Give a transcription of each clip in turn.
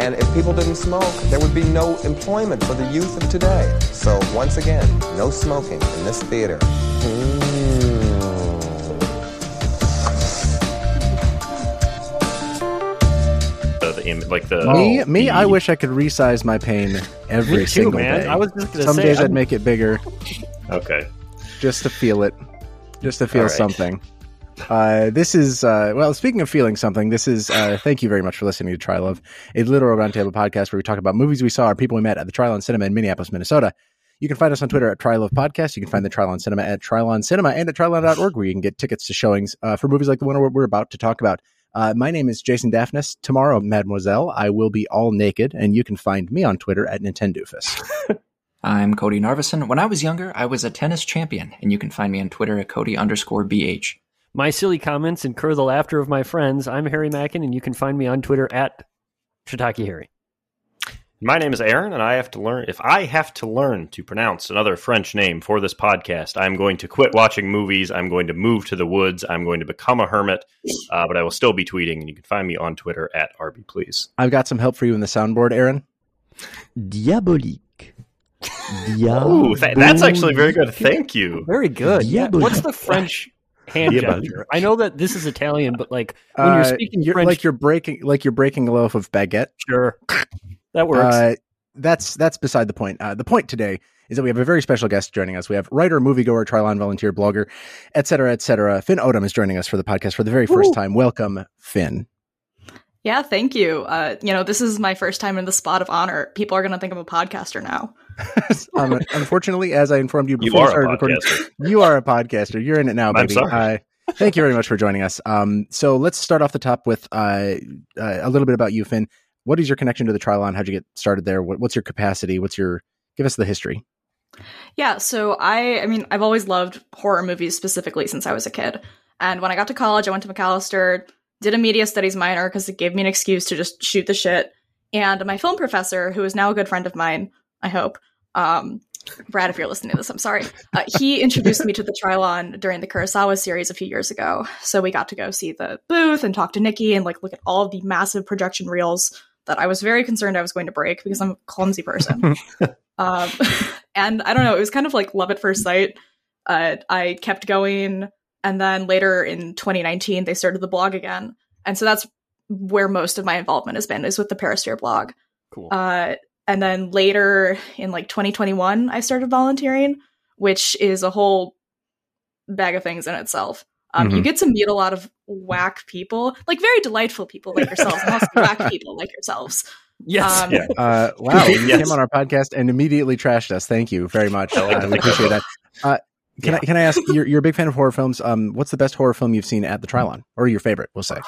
And if people didn't smoke, there would be no employment for the youth of today. So once again, no smoking in this theater. The, the like the me, oh, me, the- I wish I could resize my pain every Me too, single man. day. I was just gonna Some say, days I'd I'm- make it bigger Okay. just to feel it, just to feel All right. something. Uh, this is uh, well. Speaking of feeling something, this is. Uh, thank you very much for listening to Try Love, a literal roundtable podcast where we talk about movies we saw or people we met at the Trylon Cinema in Minneapolis, Minnesota. You can find us on Twitter at Trylove Podcast. You can find the Trylon Cinema at Trylon Cinema and at Trylon.org, where you can get tickets to showings uh, for movies like the one we're, we're about to talk about. Uh, my name is Jason Daphnis. Tomorrow, Mademoiselle, I will be all naked, and you can find me on Twitter at Nintendoofus. I'm Cody Narvison. When I was younger, I was a tennis champion, and you can find me on Twitter at Cody underscore BH. My silly comments incur the laughter of my friends. I'm Harry Mackin, and you can find me on Twitter at Shiitake Harry. My name is Aaron, and I have to learn. If I have to learn to pronounce another French name for this podcast, I'm going to quit watching movies. I'm going to move to the woods. I'm going to become a hermit, uh, but I will still be tweeting, and you can find me on Twitter at RB Please. I've got some help for you in the soundboard, Aaron. Diabolique. Dia- Ooh, th- that's actually very good. Thank you. Very good. Yeah, Diabolique. What's the French hand Diabolique. gesture? I know that this is Italian, but like when you're Uh, speaking you're, French, like you're breaking, like you're breaking a loaf of baguette. sure, that works. Uh, that's that's beside the point. Uh, the point today is that we have a very special guest joining us. We have writer, moviegoer, Trylon volunteer, blogger, et cetera, et cetera. Finn Odum is joining us for the podcast for the very first Woo. time. Welcome, Finn. Yeah, thank you. Uh, you know, this is my first time in the spot of honor. People are going to think I'm a podcaster now. um, unfortunately, as I informed you You before we started recording, you are a podcaster. You're in it now, I'm baby. sorry. Uh, thank you very much for joining us. Um, so let's start off the top with uh, uh, a little bit about you, Finn. What is your connection to the Trylon? How'd you get started there? What, what's your capacity? What's your give us the history? Yeah, so I I mean, I've always loved horror movies specifically since I was a kid. And when I got to college, I went to Macalester, did a media studies minor because it gave me an excuse to just shoot the shit. And my film professor, who is now a good friend of mine, I hope, um, Brad, if you're listening to this, I'm sorry. Uh, he introduced me to the Trylon during the Kurosawa series a few years ago. So we got to go see the booth and talk to Nikki and like look at all the massive projection reels that I was very concerned I was going to break because I'm a clumsy person. um, and I don't know, it was kind of like love at first sight. Uh, I kept going, and then later in 2019, they started the blog again, and so that's where most of my involvement has been is with the Perisphere blog. cool. Uh, and then later in like 2021, I started volunteering, which is a whole bag of things in itself. Um, You Mhm. get to meet a lot of whack people, like very delightful people like yourselves, and also whack people like yourselves. yes. um, Yeah. Uh, wow, you Yes. came on our podcast and immediately trashed us. Thank you very much. I Uh, we appreciate that. Uh, can I can I ask? You're, you're a big fan of horror films. Um, what's the best horror film you've seen at the Trylon, or your favorite? We'll say.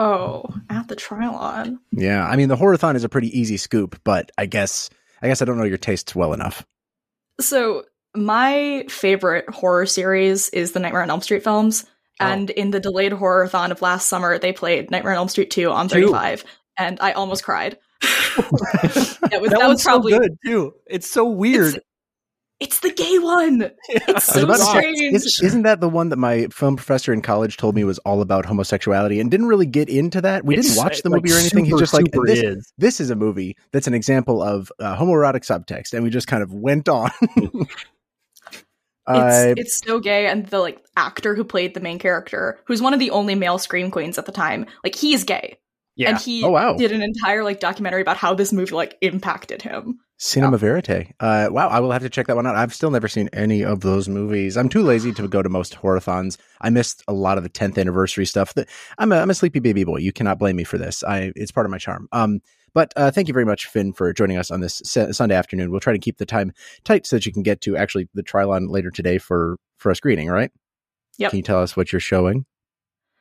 Oh, at the Trylon. Yeah, I mean the horror-thon is a pretty easy scoop, but I guess I guess I don't know your tastes well enough. So my favorite horror series is the Nightmare on Elm Street films. Oh. And in the delayed horror-thon of last summer, they played Nightmare on Elm Street 2 on 35. And I almost cried. that was, that, that, was probably so good too. It's so weird. It's, it's the gay one. It's so about to say, strange. is, isn't that the one that my film professor in college told me was all about homosexuality and didn't really get into that? We It's, didn't watch the like, movie or anything. He's just like this, is. this is a movie that's an example of uh, homoerotic subtext, and we just kind of went on. Uh, it's, it's so gay and the like actor who played the main character who's one of the only male scream queens at the time like he's gay Yeah. and he Oh, wow. did an entire like documentary about how this movie like impacted him Cinema Verite. Uh, wow, I will have to check that one out. I've still never seen any of those movies. I'm too lazy to go to most horathons. I missed a lot of the 10th anniversary stuff. That I'm a, I'm a sleepy baby boy. You cannot blame me for this. I it's part of my charm. Um, but uh, thank you very much, Finn, for joining us on this sa- Sunday afternoon. We'll try to keep the time tight so that you can get to actually the Trylon later today for for a screening. Right? Yep. Can you tell us what you're showing?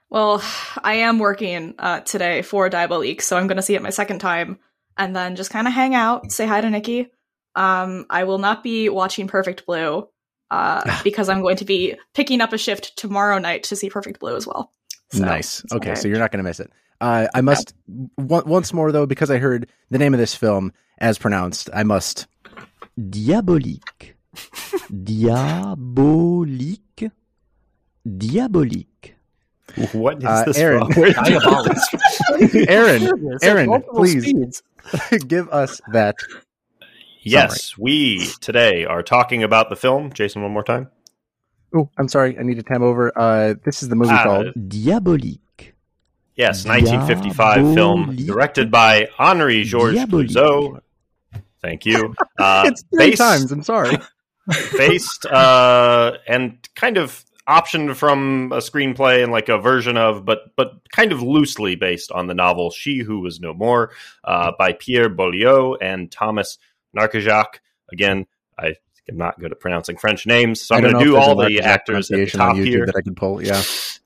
Well, I am working uh, today for Diabolique, so I'm going to see it my second time, and then just kind of hang out, say hi to Nikki. Um, I will not be watching Perfect Blue uh, because I'm going to be picking up a shift tomorrow night to see Perfect Blue as well. So, nice. Okay, okay. so you're not going to miss it. Uh, I must w- once more though, because I heard the name of this film as pronounced. I must. Diabolique. Diabolique. Diabolique. What is Uh, this Aaron. from? Where- Aaron, Aaron, please speeds. give us that. yes, we today are talking about the film. Jason, one more time. Oh, I'm sorry. I need to tab over. Uh, this is the movie Ah, called. Diabolique. Yes, 1955 film directed by Henri Georges Diabolique. Clouzot. Thank you. Uh, it's three based, times. I'm sorry. based uh, and kind of optioned from a screenplay and like a version of, but but kind of loosely based on the novel "She Who Was No More" uh, by Pierre Boileau and Thomas Narcejac. Again, I am not good at pronouncing French names, so I'm going to do all the actors at the top here. that I can pull. Yeah.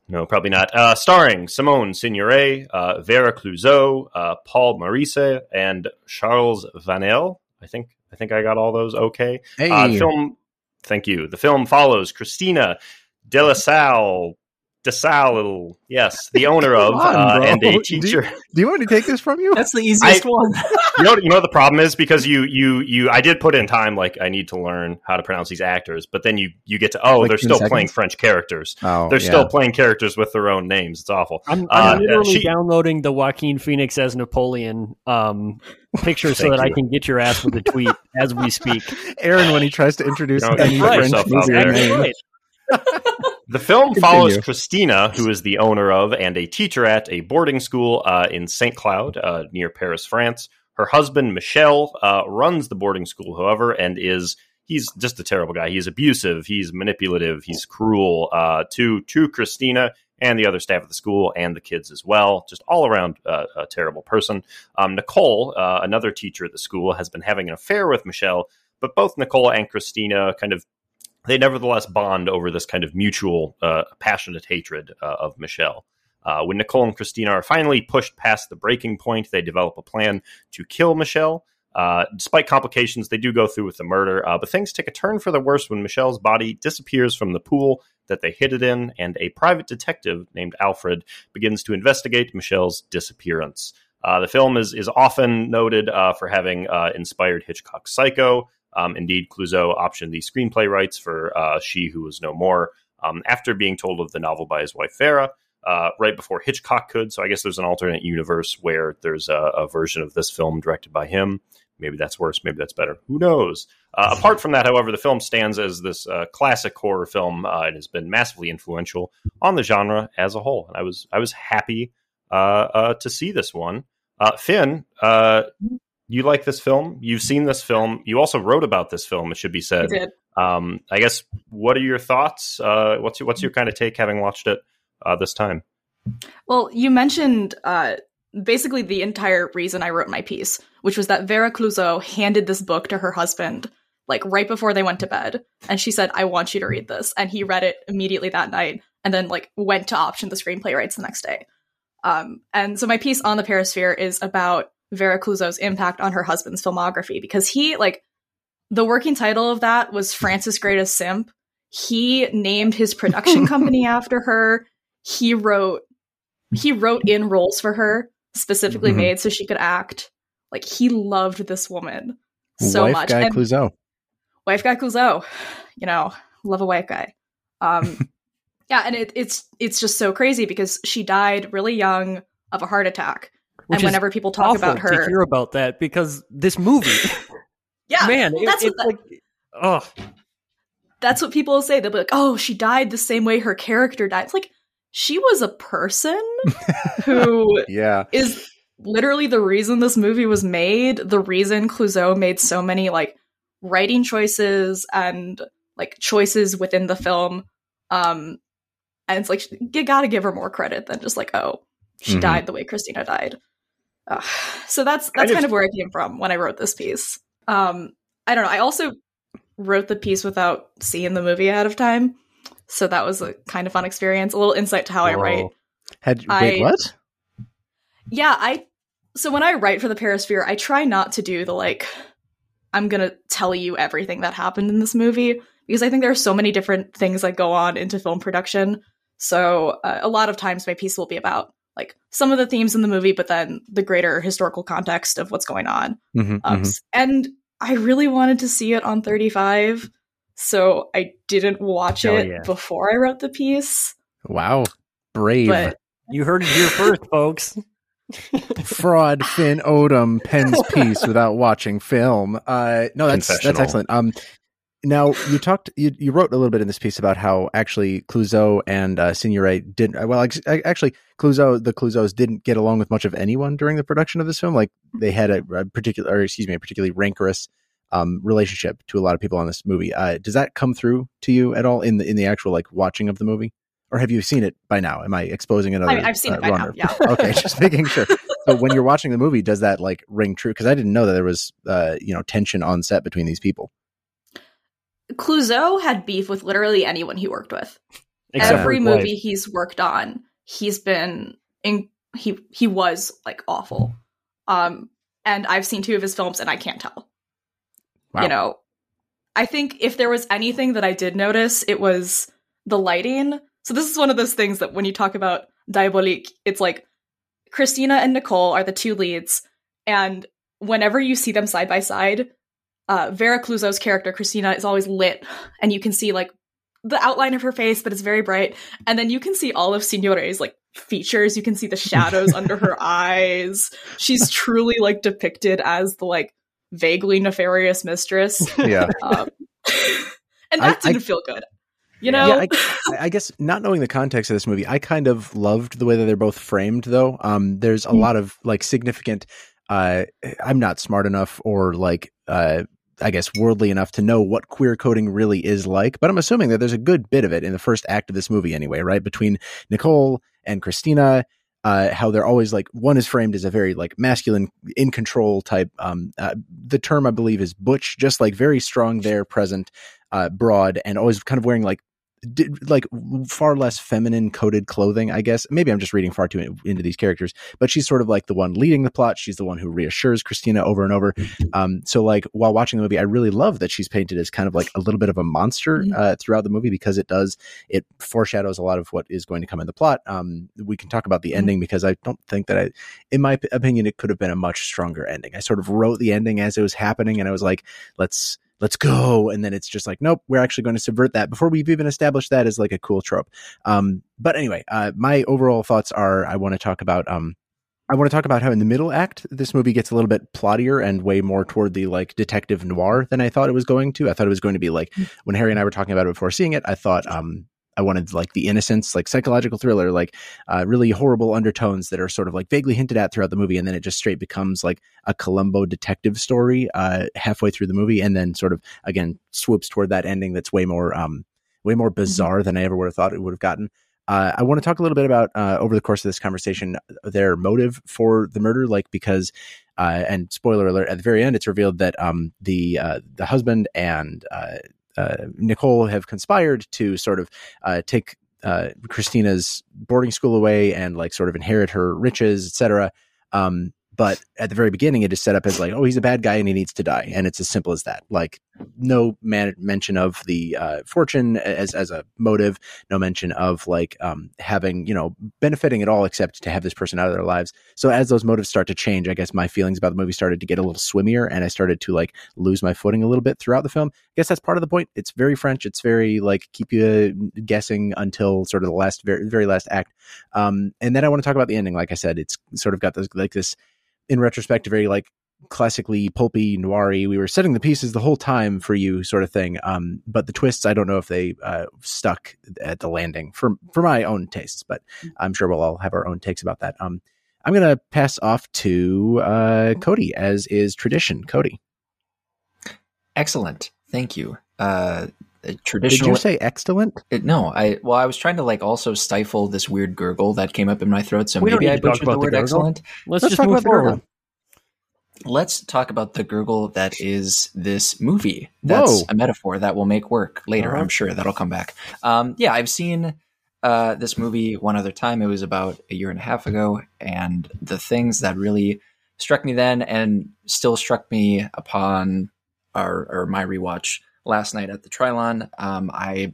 No, probably not. Uh, starring Simone Signoret, uh, Vera Clouzot, uh, Paul Meurisse, and Charles Vanel. I think I think I got all those okay. Hey. Uh, the film, thank you. The film follows Christina De La Salle, De Salle, yes, the owner of on, uh, and Do a you- teacher. Do you want me to take this from you? That's the easiest I- one. you know, you know the problem is because you you you I did put in time like I need to learn how to pronounce these actors, but then you you get to oh Like they're still seconds? playing French characters. Oh, They're yeah. still playing characters with their own names. It's awful. I'm, Uh, I'm literally she- downloading the Joaquin Phoenix as Napoleon um, picture so Thank that I can get your ass with a tweet as we speak. Aaron when he tries to introduce You know, any French movie name. Right. The film Continue. follows Christina, who is the owner of and a teacher at a boarding school uh, in St. Cloud uh, near Paris, France. Her husband, Michel, uh, runs the boarding school, however, and is he's just a terrible guy. He's abusive, he's manipulative, he's cruel uh, to to Christina and the other staff at the school and the kids as well. Just all around uh, a terrible person. Um, Nicole, uh, another teacher at the school, has been having an affair with Michelle, but both Nicole and Christina kind of they nevertheless bond over this kind of mutual, uh, passionate hatred uh, of Michelle. Uh, when Nicole and Christina are finally pushed past the breaking point, they develop a plan to kill Michelle. Uh, despite complications, they do go through with the murder, uh, but things take a turn for the worse when Michelle's body disappears from the pool that they hid it in, and a private detective named Alfred begins to investigate Michelle's disappearance. Uh, the film is is often noted for having inspired Hitchcock's Psycho. Um, indeed, Clouzot optioned the screenplay rights for uh, She Who Was No More um, after being told of the novel by his wife Vera, uh, right before Hitchcock could. So I guess there's an alternate universe where there's a, a version of this film directed by him. Maybe that's worse. Maybe that's better. Who knows? Uh, apart from that, however, the film stands as this uh, classic horror film uh, and has been massively influential on the genre as a whole. And I was I was happy uh, uh, to see this one. Uh, Finn, uh, you like this film? You've seen this film. You also wrote about this film. It should be I said. did. Um, I guess. What are your thoughts? Uh, what's your, what's your kind of take having watched it uh, this time? Well, you mentioned uh, basically the entire reason I wrote my piece, which was that Vera Clouzot handed this book to her husband like right before they went to bed, and she said, "I want you to read this," and he read it immediately that night, and then like went to option the screenplay rights the next day. Um, and so my piece on the Perisphere is about Vera Clouzot's impact on her husband's filmography because he like the working title of that was France's Greatest Simp. He named his production company after her. He wrote he wrote in roles for her specifically Mhm. made so she could act. Like he loved this woman so much. Wife much. guy And Clouzot. wife guy Clouzot, you know, love a white guy. Um, yeah, and it, it's it's just so crazy because she died really young of a heart attack. Which and whenever people talk Awful about to her, hear about that because this movie, yeah, man, it, that's it's what like, oh, that's what people will say. They'll be like, "Oh, she died the same way her character died." It's like she was a person who Yeah. is literally the reason this movie was made. The reason Clouzot made so many like writing choices and like choices within the film. Um, and it's like you got to give her more credit than just like, oh, she Mhm. died the way Christina died. Ugh. so that's that's of- kind of where I came from when I wrote this piece. Um, I don't know. I also wrote the piece without seeing the movie ahead of time, so that was a kind of fun experience. A little insight to how I write. Whoa. Had I- wait what? Yeah, I so when I write for the Perisphere, I try not to do the like I'm gonna tell you everything that happened in this movie because I think there are so many different things that go on into film production. So uh, a lot of times my piece will be about like some of the themes in the movie, but then the greater historical context of what's going on. Mhm, Um, mhm. And I really wanted to see it on 35, so I didn't watch Hell it yeah. before I wrote the piece. Wow, brave But You heard it here first, folks. fraud. Finn Odum pens piece without watching film. Uh, no, that's that's excellent. Um, now you talked, you, you wrote a little bit in this piece about how actually Clouzot and uh, Signoret didn't. Well, actually, Clouzot, the Clouzots didn't get along with much of anyone during the production of this film. Like they had a, a particular, or excuse me, a particularly rancorous um, relationship to a lot of people on this movie. Uh, does that come through to you at all in the in the actual like watching of the movie, or have you seen it by now? Am I exposing another? I, I've seen uh, it by now. runner? Yeah. okay, just making sure. So when you're watching the movie, does that like ring true? Because I didn't know that there was uh, you know tension on set between these people. Clouzot had beef with literally anyone he worked with. Every movie he's worked on, he's been in, he he was like awful. Um and I've seen two of his films and I can't tell. Wow. You know, I think if there was anything that I did notice, it was the lighting. So this is one of those things that when you talk about Diabolique, it's like Christina and Nicole are the two leads, and whenever you see them side by side, uh, Vera Clouzot's character Christina is always lit, and you can see like the outline of her face, but it's very bright, and then you can see all of Signoret's like features. You can see the shadows under her eyes. She's truly like depicted as the like vaguely nefarious mistress, Yeah. um, and that I- didn't feel good. You know, Yeah, I, I guess not knowing the context of this movie, I kind of loved the way that they're both framed. Though, um, there's a Mm. lot of like significant. Uh, I'm not smart enough or like, uh, I guess worldly enough to know what queer coding really is like, but I'm assuming that there's a good bit of it in the first act of this movie, anyway. Right between Nicole and Christina. Uh, how they're always like one is framed as a very like masculine in control type um uh, the term i believe is butch just like very strong there present uh broad and always kind of wearing like di- like far less feminine coded clothing i guess. Maybe i'm just reading far too in- into these characters but she's sort of like the one leading the plot. She's the one who reassures christina over and over. Um so like while watching the movie i really love that she's painted as kind of like a little bit of a monster Mhm. uh, throughout the movie because it does it foreshadows a lot of what is going to come in the plot. Um we can talk about the Mhm. ending because i don't think that i in my opinion it could have been a much stronger ending. I sort of wrote the ending as it was happening and i was like let's let's go and then it's just like nope we're actually going to subvert that before we've even established that as like a cool trope um but anyway uh my overall thoughts are i want to talk about um I want to talk about how in the middle act this movie gets a little bit plottier and way more toward the like detective noir than I thought it was going to. I thought it was going to be like when Harry and I were talking about it before seeing it. I thought um I wanted like the innocence, like psychological thriller, like uh, really horrible undertones that are sort of like vaguely hinted at throughout the movie, and then it just straight becomes like a Columbo detective story uh, halfway through the movie, and then sort of again swoops toward that ending that's way more um way more bizarre than I ever would have thought it would have gotten. Uh, I want to talk a little bit about uh, over the course of this conversation their motive for the murder, like because uh, and spoiler alert at the very end it's revealed that um the uh, the husband and Nicole have conspired to sort of uh, take uh, Christina's boarding school away and like sort of inherit her riches, etc. Um, but at the very beginning, it is set up as like, oh, he's a bad guy and he needs to die, and it's as simple as that. Like, no man- mention of the uh, fortune as as a motive, no mention of like um, having you know benefiting at all, except to have this person out of their lives. So as those motives start to change, I guess my feelings about the movie started to get a little swimmier, and I started to like lose my footing a little bit throughout the film. I guess that's part of the point. It's very French. It's very like keep you guessing until sort of the last very very last act. Um, and then I want to talk about the ending. Like I said, it's sort of got this like this in retrospect, very like classically pulpy noiry. We were setting the pieces the whole time for you, sort of thing. Um, but the twists, I don't know if they uh, stuck at the landing for for my own tastes. But I'm sure we'll all have our own takes about that. Um, I'm gonna pass off to uh, Cody, as is tradition. Cody, Excellent. Thank you. Uh, did you say excellent? It- no, I well, I was trying to like also stifle this weird gurgle that came up in my throat, so We maybe I to talk butchered the about the word gurgle. excellent. Let's, Let's just talk move about the gurgle. forward. Let's talk about the gurgle that is this movie. That's Whoa. a metaphor that will make work later. Uh-huh. I'm sure that'll come back. Um, yeah, I've seen uh, this movie one other time. It was about a year and a half ago, and the things that really struck me then and still struck me upon our or my rewatch last night at the Trylon. Um, I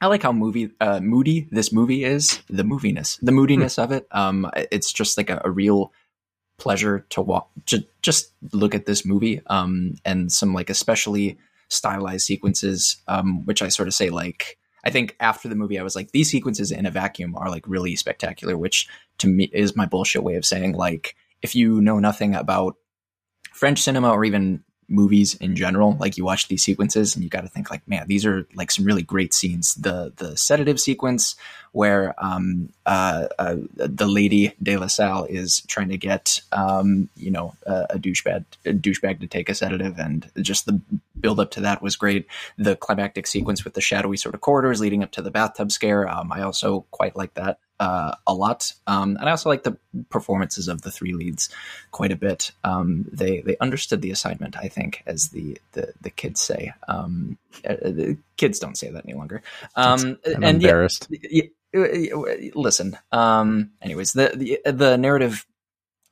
I like how movie uh, moody this movie is. The moviness, the moodiness of it. Um, it's just like a, a real pleasure to walk. J- just look at this movie. Um, and some like especially stylized sequences. Um, which I sort of say like. I think after the movie, I was like, these sequences in a vacuum are like really spectacular, which to me is my bullshit way of saying like, if you know nothing about French cinema or even movies in general, like you watch these sequences and you got to think like, man, these are like some really great scenes. The the sedative sequence where um, uh, uh, the lady De La Salle is trying to get um, you know a, a douchebag a douchebag to take a sedative, and just the build up to that was great. The climactic sequence with the shadowy sort of corridors leading up to the bathtub scare, um, I also quite like that uh, a lot, um, and I also like the performances of the three leads quite a bit. Um, they they understood the assignment, I think, as the the, the kids say. Um, uh, the kids don't say that any longer. Um, I'm and yeah, embarrassed. y- y- listen. Um, anyways, the, the the narrative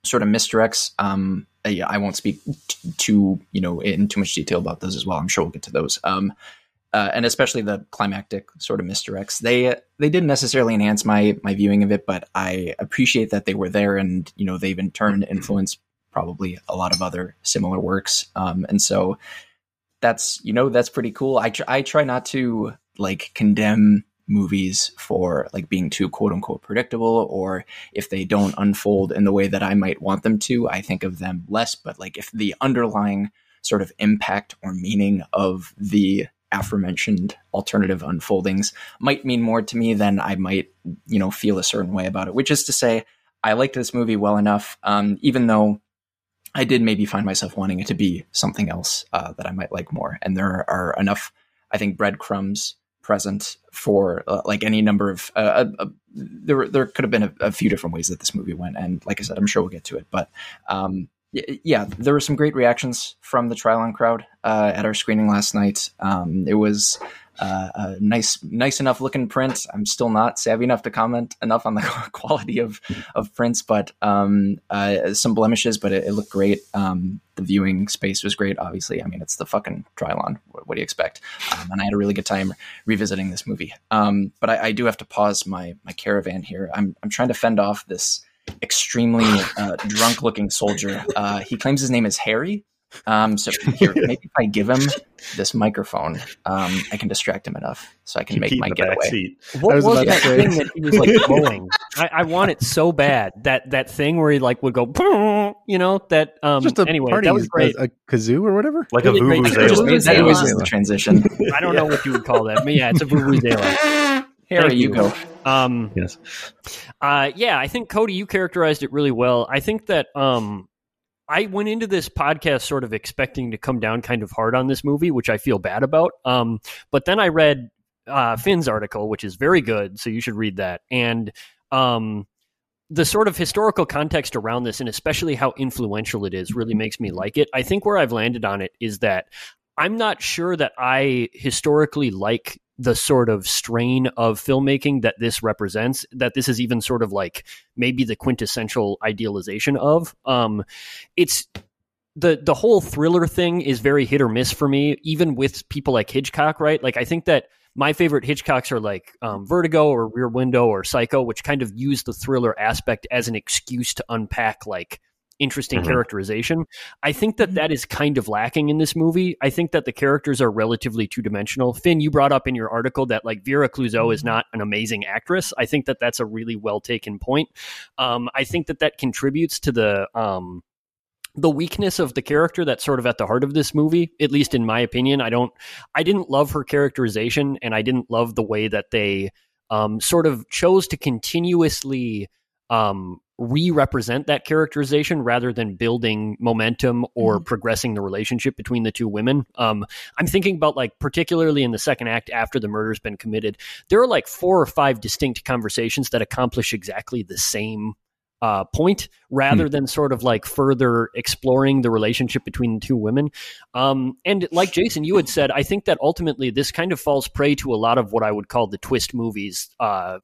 sort of misdirects. Um, uh, yeah, I won't speak t- too you know in too much detail about those as well. I'm sure we'll get to those. Uh, and especially the climactic sort of misdirects. They they didn't necessarily enhance my my viewing of it, but I appreciate that they were there, and you know they've in turn influenced probably a lot of other similar works. Um, and so that's you know that's pretty cool. I tr- I try not to like condemn movies for like being too quote unquote predictable or if they don't unfold in the way that I might want them to, I think of them less. But like if the underlying sort of impact or meaning of the aforementioned alternative unfoldings might mean more to me than I might, you know, feel a certain way about it. Which is to say, I liked this movie well enough, um, even though I did maybe find myself wanting it to be something else uh, that I might like more. And there are enough, I think, breadcrumbs present for uh, like any number of. Uh, uh, there, there could have been a, a, few different ways that this movie went, and like I said, I'm sure we'll get to it. But um, yeah, there were some great reactions from the Trylon crowd uh, at our screening last night. Um, it was uh, a nice, nice enough looking print. I'm still not savvy enough to comment enough on the quality of of prints, but um, uh, some blemishes. But it, it looked great. Um, the viewing space was great. Obviously, I mean it's the fucking Trylon. What, what do you expect? Um, and I had a really good time revisiting this movie. Um, but I, I do have to pause my my caravan here. I'm I'm trying to fend off this extremely uh, drunk looking soldier. Uh, he claims his name is Harry. Um, so here, maybe if I give him this microphone, um, I can distract him enough so I can Keep make my in the back getaway. seat. What I was, was that thing that he was like blowing? I, I want it so bad. That that thing where he like would go, you know, that um Just a anyway, party, that was great. A, a kazoo or whatever. Like a Really great. I just made that Vuvuzela. noise as the transition. I don't know what you would call that, but yeah, it's a vuvuzela. Harry, you you. go. Um, Yes. Uh, yeah, I think Cody, you characterized it really well. I think that um, I went into this podcast sort of expecting to come down kind of hard on this movie, which I feel bad about. Um, but then I read uh, Finn's article, which is very good, so you should read that. And um, the sort of historical context around this, and especially how influential it is, really makes me like it. I think where I've landed on it is that I'm not sure that I historically like the sort of strain of filmmaking that this represents, that this is even sort of like maybe the quintessential idealization of. Um, it's the the whole thriller thing is very hit or miss for me, even with people like Hitchcock, right? Like I think that my favorite Hitchcocks are like um, Vertigo or Rear Window or Psycho, which kind of use the thriller aspect as an excuse to unpack like interesting Mhm. characterization. I think that that is kind of lacking in this movie. I think that the characters are relatively two dimensional. Finn, you brought up in your article that like Vera Clouzot is not an amazing actress. I think that that's a really well taken point. Um, I think that that contributes to the um, the weakness of the character that's sort of at the heart of this movie at least in my opinion i don't i didn't love her characterization and i didn't love the way that they um, sort of chose to continuously um, re-represent that characterization rather than building momentum or progressing the relationship between the two women um, i'm thinking about like particularly in the second act after the murder's been committed there are like four or five distinct conversations that accomplish exactly the same uh, point rather than sort of like further exploring the relationship between the two women. Um, and like Jason, you had said, I think that ultimately this kind of falls prey to a lot of what I would call the twist movies. Uh,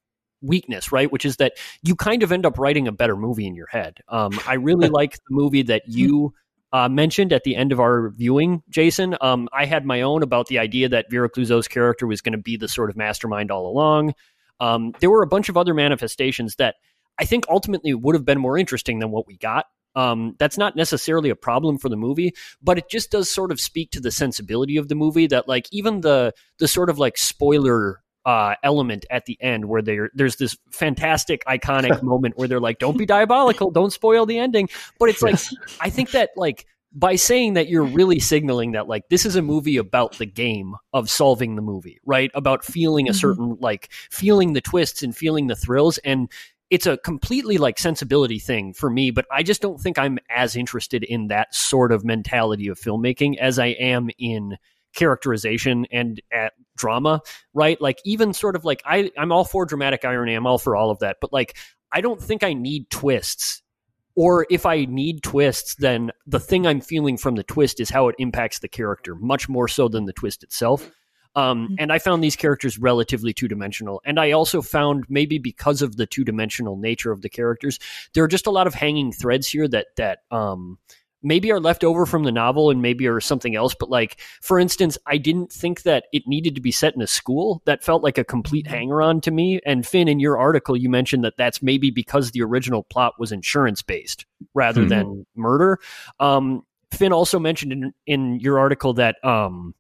weakness right which is that you kind of end up writing a better movie in your head um, i really like the movie that you uh, mentioned at the end of our viewing, Jason. Um, I had my own about the idea that Vera Clouzot's character was going to be the sort of mastermind all along. Um, there were a bunch of other manifestations that I think ultimately would have been more interesting than what we got. Um, that's not necessarily a problem for the movie, but it just does sort of speak to the sensibility of the movie that like even the the sort of like spoiler uh, element at the end where there there's this fantastic iconic moment where they're like, "Don't be diabolical, don't spoil the ending." But it's like I think that like by saying that you're really signaling that like this is a movie about the game of solving the movie, right? About feeling a Mhm. certain like feeling the twists and feeling the thrills and it's a completely like sensibility thing for me, but I just don't think I'm as interested in that sort of mentality of filmmaking as I am in characterization and at drama, right? Like even sort of like I I'm all for dramatic irony, I'm all for all of that, but like I don't think I need twists. Or if I need twists, then the thing I'm feeling from the twist is how it impacts the character, much more so than the twist itself. Um, and I found these characters relatively two dimensional. And I also found maybe because of the two dimensional nature of the characters, there are just a lot of hanging threads here that that um, maybe are left over from the novel and maybe are something else. But like, for instance, I didn't think that it needed to be set in a school. That felt like a complete hanger on to me. And Finn, in your article, you mentioned that that's maybe because the original plot was insurance based rather Hmm. than murder. Um, Finn also mentioned in, in your article that um,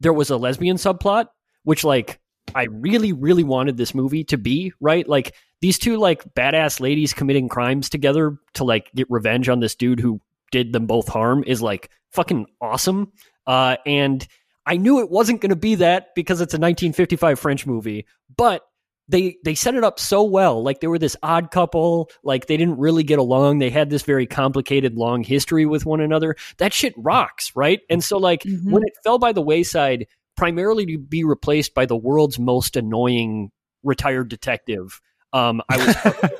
there was a lesbian subplot, which like I really, really wanted this movie to be, right? Like these two like badass ladies committing crimes together to like get revenge on this dude who did them both harm is like fucking awesome. Uh, and I knew it wasn't going to be that because it's a 1955 French movie, but they they set it up so well. Like they were this odd couple. Like they didn't really get along. They had this very complicated, long history with one another. That shit rocks, right? And so like Mhm. when it fell by the wayside, primarily to be replaced by the world's most annoying retired detective. Um, I was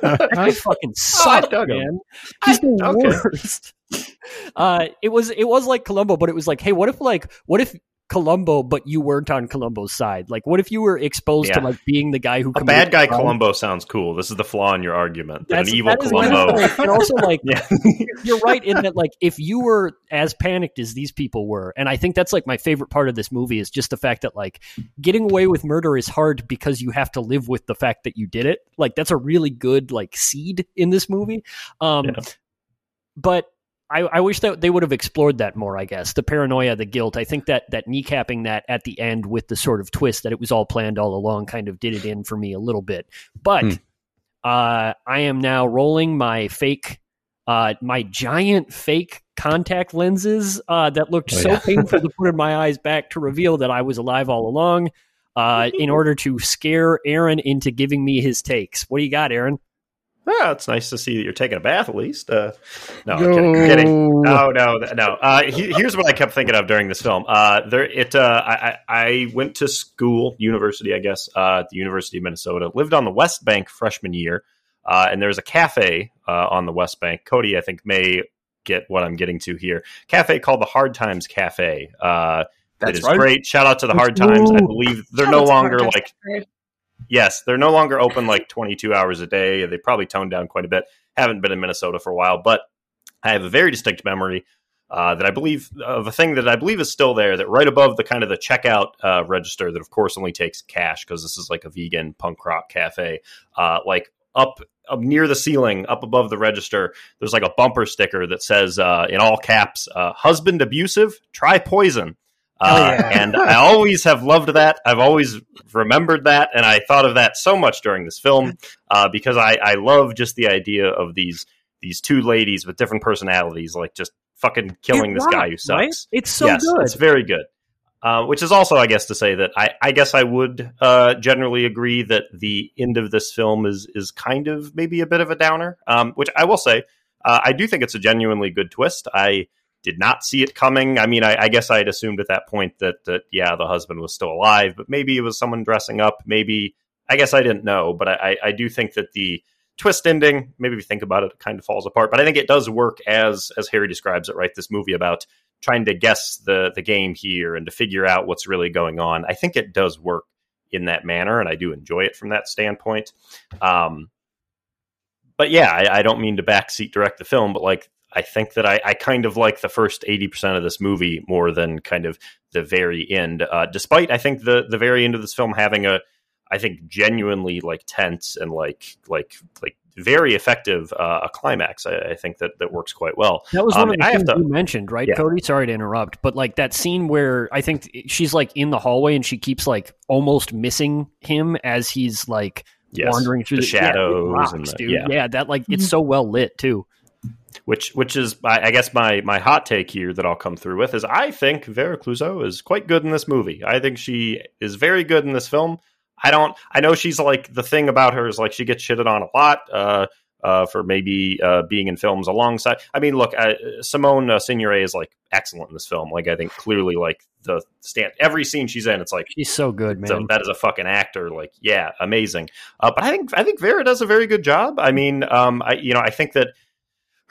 that guy fucking sucked, dug him. man. He's the okay. worst. Uh, it was it was like Columbo, but it was like, hey, what if like what if Columbo, but you weren't on Columbo's side? Like, what if you were exposed to like being the guy who A bad guy? Columbo sounds cool. This is the flaw in your argument. That That's- an evil that Columbo. and also like Yeah. you're right in that like if you were as panicked as these people were and i think that's like my favorite part of this movie is just the fact that like getting away with murder is hard because you have to live with the fact that you did it like that's a really good like seed in this movie um Yeah. but I, I wish that they would have explored that more. I guess the paranoia, the guilt. I think that that kneecapping that at the end with the sort of twist that it was all planned all along kind of did it in for me a little bit. But Hmm. uh, I am now rolling my fake, uh, my giant fake contact lenses uh, that looked Oh, so yeah. painful to put in my eyes back to reveal that I was alive all along. Uh, in order to scare Aaron into giving me his takes. What do you got, Aaron? Ah, it's nice to see that you're taking a bath at least. Uh, no, I'm kidding. I'm kidding. No, no, no. Uh, he- here's what I kept thinking of during this film. Uh, there, it. Uh, I, I I went to school, university, I guess, uh, at the University of Minnesota. Lived on the West Bank freshman year, uh, and there's a cafe uh, on the West Bank. Cody, I think, may get what I'm getting to here. Cafe called the Hard Times Cafe. Uh, That's is right. great. Shout out to the Hard Times. I believe they're Shout no longer like Cafe. Yes, they're no longer open like 22 hours a day. They probably toned down quite a bit. Haven't been in Minnesota for a while, but I have a very distinct memory uh, that I believe of a thing that I believe is still there. That right above the kind of the checkout uh, register, that of course only takes cash because this is like a vegan punk rock cafe. Uh, like up up near the ceiling, up above the register, there's like a bumper sticker that says uh, in all caps, uh, "Husband abusive, try poison." Uh, yeah. and I always have loved that. I've always remembered that, and I thought of that so much during this film uh, because I, I love just the idea of these these two ladies with different personalities, like just fucking killing It this guy who rocked, right? sucks. It's so yes, good. it's very good. Uh, which is also, I guess, to say that I, I guess I would uh, generally agree that the end of this film is is kind of maybe a bit of a downer. Um, which I will say, uh, I do think it's a genuinely good twist. I did not see it coming. I mean, I, I guess I'd assumed at that point that that yeah, the husband was still alive, but maybe it was someone dressing up. Maybe I guess I didn't know, but I, I, I do think that the twist ending, maybe if you think about it, it kind of falls apart. But I think it does work as as Harry describes it, right? This movie about trying to guess the the game here and to figure out what's really going on. I think it does work in that manner, and I do enjoy it from that standpoint. Um, but yeah, I, I don't mean to backseat direct the film, but like I think that I, I kind of like the first 80% of this movie more than kind of the very end. Uh, despite I think the the very end of this film having a I think genuinely like tense and like like like very effective uh, a climax. I, I, think that that works quite well. That was one um, of the things to, you mentioned, right, yeah. Cody? Sorry to interrupt, but like that scene where I think she's like in the hallway and she keeps like almost missing him as he's like yes. wandering through the, the shadows yeah, rocks, and the, dude. Yeah. yeah, that like it's so well lit too which which is I, guess my my hot take here that I'll come through with is I think Vera Clouzot is quite good in this movie. I think she is very good in this film. I don't I know she's like the thing about her is like she gets shitted on a lot uh, uh, for maybe uh, being in films alongside. I mean, look, uh, Simone uh, Signoret is like excellent in this film. Like I think clearly like the stand every scene she's in, it's like she's so good, man. So that is a fucking actor. Like yeah, amazing. Uh, but I think I think Vera does a very good job. I mean, um, I you know I think that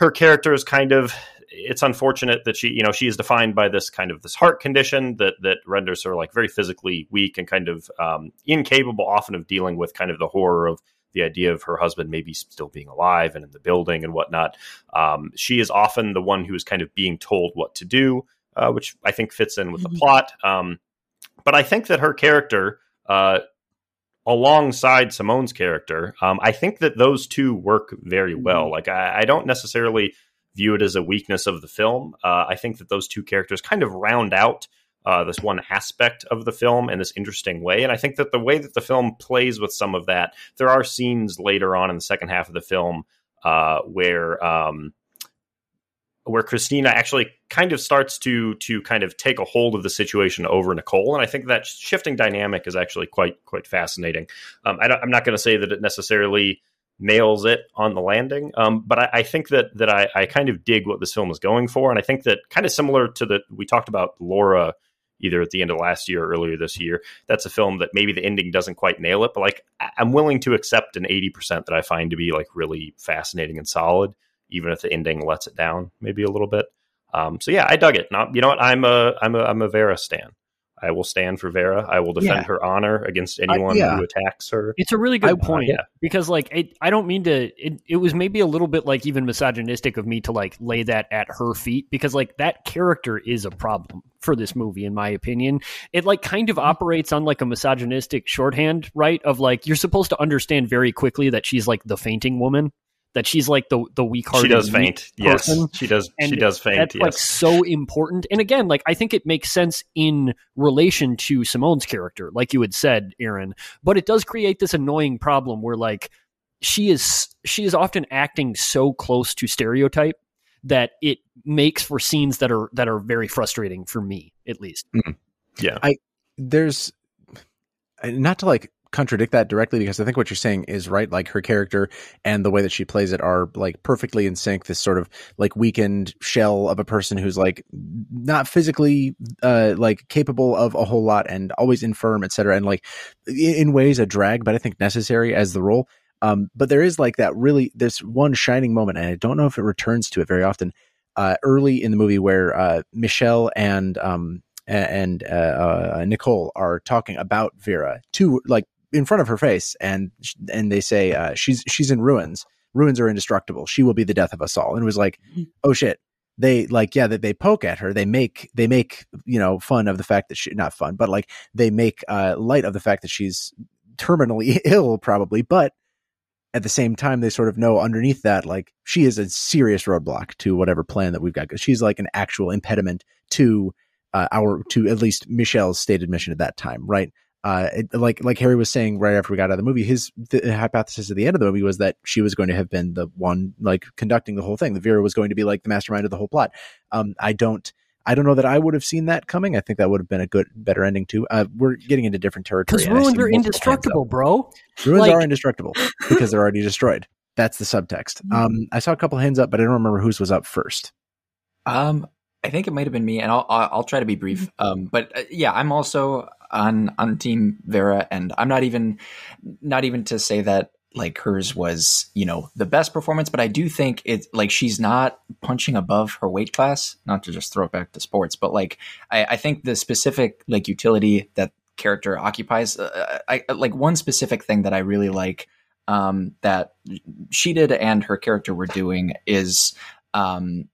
her character is kind of it's unfortunate that she you know she is defined by this kind of this heart condition that that renders her like very physically weak and kind of um, incapable often of dealing with kind of the horror of the idea of her husband maybe still being alive and in the building and whatnot. Um, she is often the one who is kind of being told what to do, uh, which I think fits in with the mm-hmm. plot. Um, but I think that her character uh, alongside Simone's character, um, I think that those two work very well. Mm-hmm. Like I, I, don't necessarily view it as a weakness of the film. Uh, I think that those two characters kind of round out uh, this one aspect of the film in this interesting way. And I think that the way that the film plays with some of that, there are scenes later on in the second half of the film uh, where um, where Christina actually kind of starts to to kind of take a hold of the situation over Nicole, and I think that shifting dynamic is actually quite quite fascinating. Um, I am not going to say that it necessarily nails it on the landing, um, but I, I, think that that I, I, kind of dig what this film is going for, and I think that kind of similar to the we talked about Laura either at the end of last year or earlier this year. That's a film that maybe the ending doesn't quite nail it, but like I'm willing to accept an 80% that I find to be like really fascinating and solid even if the ending lets it down maybe a little bit. Um, so yeah, I dug it. Not, you know what? I'm a I'm a I'm a Vera stan. I will stand for Vera. I will defend yeah. her honor against anyone uh, yeah. who attacks her. It's a really good I, point uh, yeah. because, like, it, I don't mean to. It, it was maybe a little bit like even misogynistic of me to like lay that at her feet because, like, that character is a problem for this movie, in my opinion. It like kind of operates on like a misogynistic shorthand, right? Of like you're supposed to understand very quickly that she's like the fainting woman that she's like the the weak hearted. She does faint. Yes, she does. And she does faint. That's yes. like so important. And again, like I think it makes sense in relation to Simone's character, like you had said, Aaron. But it does create this annoying problem where like she is she is often acting so close to stereotype that it makes for scenes that are that are very frustrating for me, at least. Mm. Yeah, I there's not to like contradict that directly because I think what you're saying is right. Like her character and the way that she plays it are like perfectly in sync. This sort of like weakened shell of a person who's like not physically uh like capable of a whole lot and always infirm, etc. And like in ways a drag, but I think necessary as the role. Um, but there is like that really this one shining moment, and I don't know if it returns to it very often. Uh, early in the movie where uh, Michelle and um, and uh, uh, Nicole are talking about Vera to like in front of her face, and and they say uh, she's she's in ruins. Ruins are indestructible. She will be the death of us all. And it was like, mm-hmm. oh shit. They like yeah that they, they poke at her. They make they make you know fun of the fact that she not fun, but like they make uh, light of the fact that she's terminally ill probably, but at the same time they sort of know underneath that like she is a serious roadblock to whatever plan that we've got because she's like an actual impediment to uh, our to at least Michelle's stated mission at that time, right? Uh, it, like like Harry was saying right after we got out of the movie, his the hypothesis at the end of the movie was that she was going to have been the one like conducting the whole thing. The Vera was going to be like the mastermind of the whole plot. Um, I don't. I don't know that I would have seen that coming. I think that would have been a good, better ending too. Uh, we're getting into different territory. Because ruins are indestructible, bro. Ruins like... are indestructible because they're already destroyed. That's the subtext. Um, I saw a couple hands up, but I don't remember whose was up first. Um, I think it might have been me, and I'll I'll try to be brief. Mm-hmm. Um, but uh, yeah, I'm also on on Team Vera, and I'm not even not even to say that like hers was you know the best performance, but I do think it's like she's not punching above her weight class. Not to just throw it back to sports, but like I, I think the specific like utility that character occupies, uh, I like one specific thing that I really like um, that she did and her character were doing is um,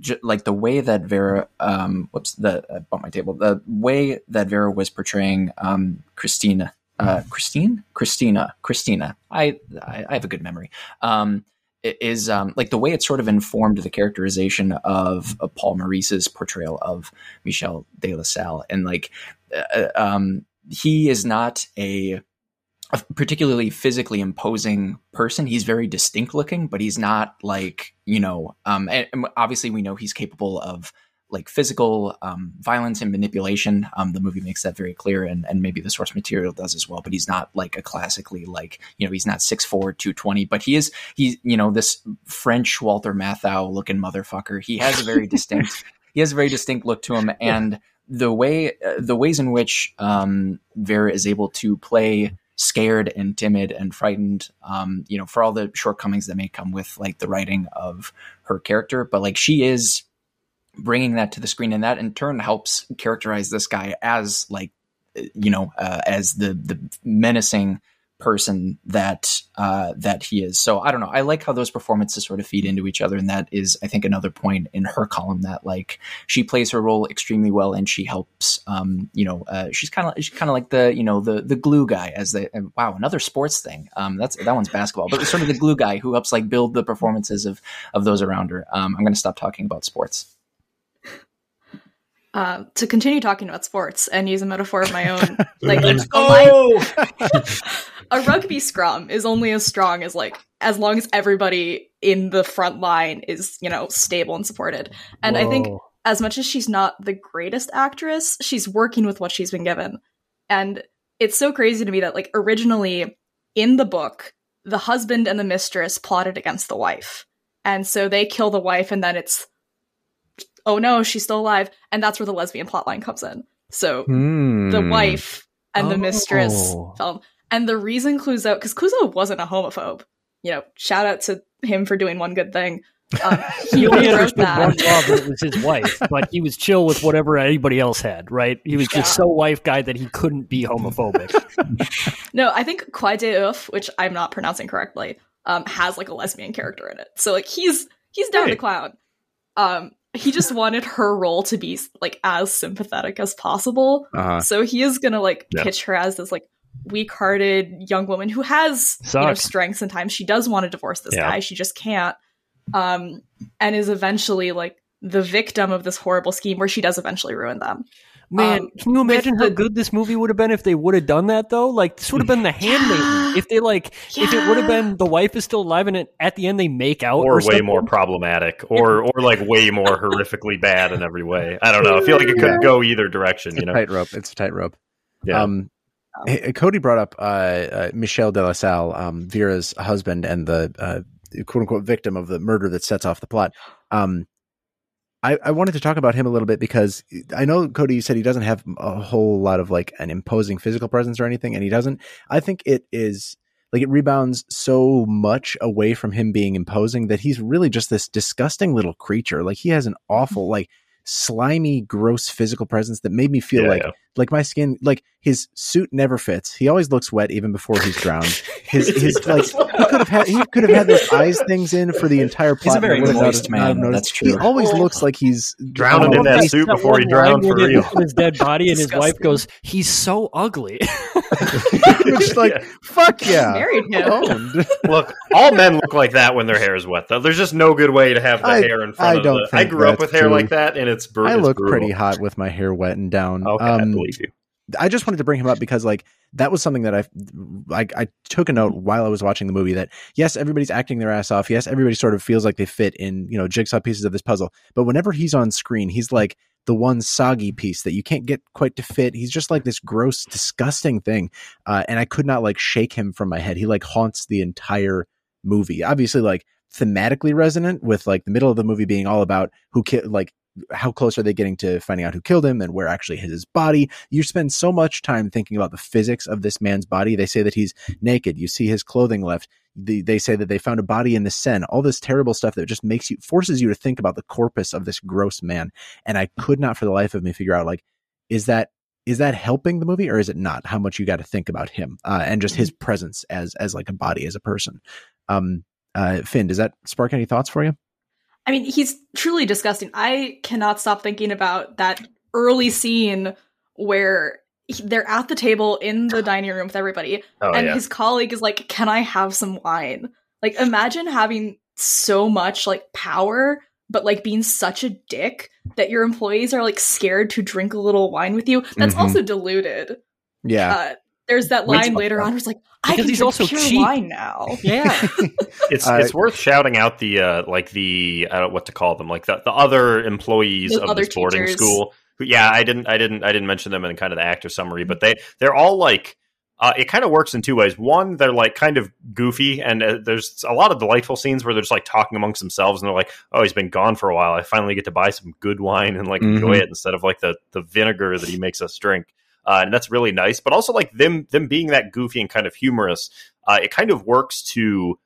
j- like the way that Vera, um, whoops, the I bumped my table. The way that Vera was portraying um, Christina, uh, Christine, Christina, Christina. I, I have a good memory. Um, is um, like the way it sort of informed the characterization of, of Paul Meurisse's portrayal of Michel de la Salle, and like uh, um, he is not a a particularly physically imposing person. He's very distinct looking, but he's not like you know. Um, and, and obviously, we know he's capable of like physical um, violence and manipulation. Um, the movie makes that very clear, and, and maybe the source material does as well. But he's not like a classically like you know he's not 6'4", 220, but he is he's you know this French Walter Matthau looking motherfucker. He has a very distinct he has a very distinct look to him, and the way uh, the ways in which um, Vera is able to play scared and timid and frightened um you know for all the shortcomings that may come with like the writing of her character. But like she is bringing that to the screen and that in turn helps characterize this guy as like you know uh, as the the menacing person that uh that he is. So i don't know. I like how those performances sort of feed into each other and that is i think another point in her column that like she plays her role extremely well and she helps um you know uh, she's kind of she's kind of like the you know the the glue guy as the wow another sports thing. Um that's that one's basketball but sort of the glue guy who helps like build the performances of of those around her. Um i'm going to stop talking about sports. Uh, to continue talking about sports and use a metaphor of my own, like Let's a line- go. a rugby scrum is only as strong as like as long as everybody in the front line is you know stable and supported. And I think as much as she's not the greatest actress, she's working with what she's been given. And it's so crazy to me that like originally in the book, the husband and the mistress plotted against the wife. And so they kill the wife and then it's oh no, she's still alive. And that's where the lesbian plotline comes in. So Hmm. the wife and the mistress Oh. film. And the reason Clouzot, because Clouzot wasn't a homophobe, you know, shout out to him for doing one good thing. Um, he He only only wrote understood one that. love, and it was his wife, but he was chill with whatever anybody else had, right? He was just Yeah. so wife guy that he couldn't be homophobic. No, I think Kwai de Ouf, which I'm not pronouncing correctly, um, has like a lesbian character in it. So like he's he's down Hey. to clown. Um, he just wanted her role to be like as sympathetic as possible. Uh-huh. So he is gonna like Yeah. pitch her as this like weak-hearted young woman who has you know strengths and times. She does want to divorce this Yeah. guy. She just can't. Um, and is eventually like the victim of this horrible scheme where she does eventually ruin them. Man, Um, can you imagine how the- good this movie would have been if they would have done that though? Like this would have been the handmaiden. If they like if it would have been the wife is still alive and it, at the end they make out or, or, way something. more problematic, or or like way more horrifically bad in every way. I don't know. I feel like it could go either direction. It's You a know? tightrope. It's a tightrope. Yeah. Um, hey, Cody brought up uh, uh, Michel de la Salle, um, Vera's husband and the uh, quote unquote victim of the murder that sets off the plot. Um, I, I wanted to talk about him a little bit because I know Cody. You said he doesn't have a whole lot of like an imposing physical presence or anything, and he doesn't. I think it is like it rebounds so much away from him being imposing that he's really just this disgusting little creature. Like he has an awful, like slimy, gross physical presence that made me feel Yeah, like yeah. like my skin like his suit never fits he always looks wet even before he's drowned his his like he could have had he could have had those eyes things in for the entire plot He's a very and I would have moist not- not man, that's true. he always looks like he's Drowning Oh, in that suit before he one drowned for where real. look his dead body and his wife goes, "He's so ugly." it's like fuck yeah Married him. Look, all men look like that when their hair is wet. Though there's just no good way to have the I- hair in front I of don't the. I grew up with hair true. like that, and it's brutal. I look pretty hot with my hair wet and down. Okay, I Um, believe you. I just wanted to bring him up because like that was something that I like I took a note while I was watching the movie that yes everybody's acting their ass off. Yes everybody sort of feels like they fit in you know jigsaw pieces of this puzzle. But whenever he's on screen he's like the one soggy piece that you can't get quite to fit. He's just like this gross disgusting thing. Uh, and I could not like shake him from my head. He like haunts the entire movie. Obviously like thematically resonant with like the middle of the movie being all about who ki- like how close are they getting to finding out who killed him and where actually his body you spend so much time thinking about the physics of this man's body they say that he's naked you see his clothing left the, they say that they found a body in the Seine, all this terrible stuff that just makes you forces you to think about the corpus of this gross man. And I could not for the life of me figure out like, is that is that helping the movie or is it not? How much you got to think about him uh, and just his presence as as like a body as a person. Um, uh, Finn, does that spark any thoughts for you? I mean, he's truly disgusting. I cannot stop thinking about that early scene where he- they're at the table in the dining room with everybody, Oh and yeah. his colleague is like, "Can I have some wine?" Like, imagine having so much like power, but like being such a dick that your employees are like scared to drink a little wine with you. That's Mhm. also diluted. Yeah. Uh, there's that line fuck later on where it's like, I Because can he's drink also pure cheap. wine now. Yeah. It's Uh, it's worth shouting out the uh, like the I don't know what to call them like the, the other employees The of other this boarding teachers. school. Who, yeah, I didn't I didn't I didn't mention them in kind of the actor summary, but they they're all like uh, it kind of works in two ways. One, they're like kind of goofy, and uh, there's a lot of delightful scenes where they're just like talking amongst themselves, and they're like, "Oh, he's been gone for a while. I finally get to buy some good wine and like enjoy Mhm. it instead of like the the vinegar that he makes us drink." Uh, and that's really nice. But also like them them being that goofy and kind of humorous, uh, it kind of works to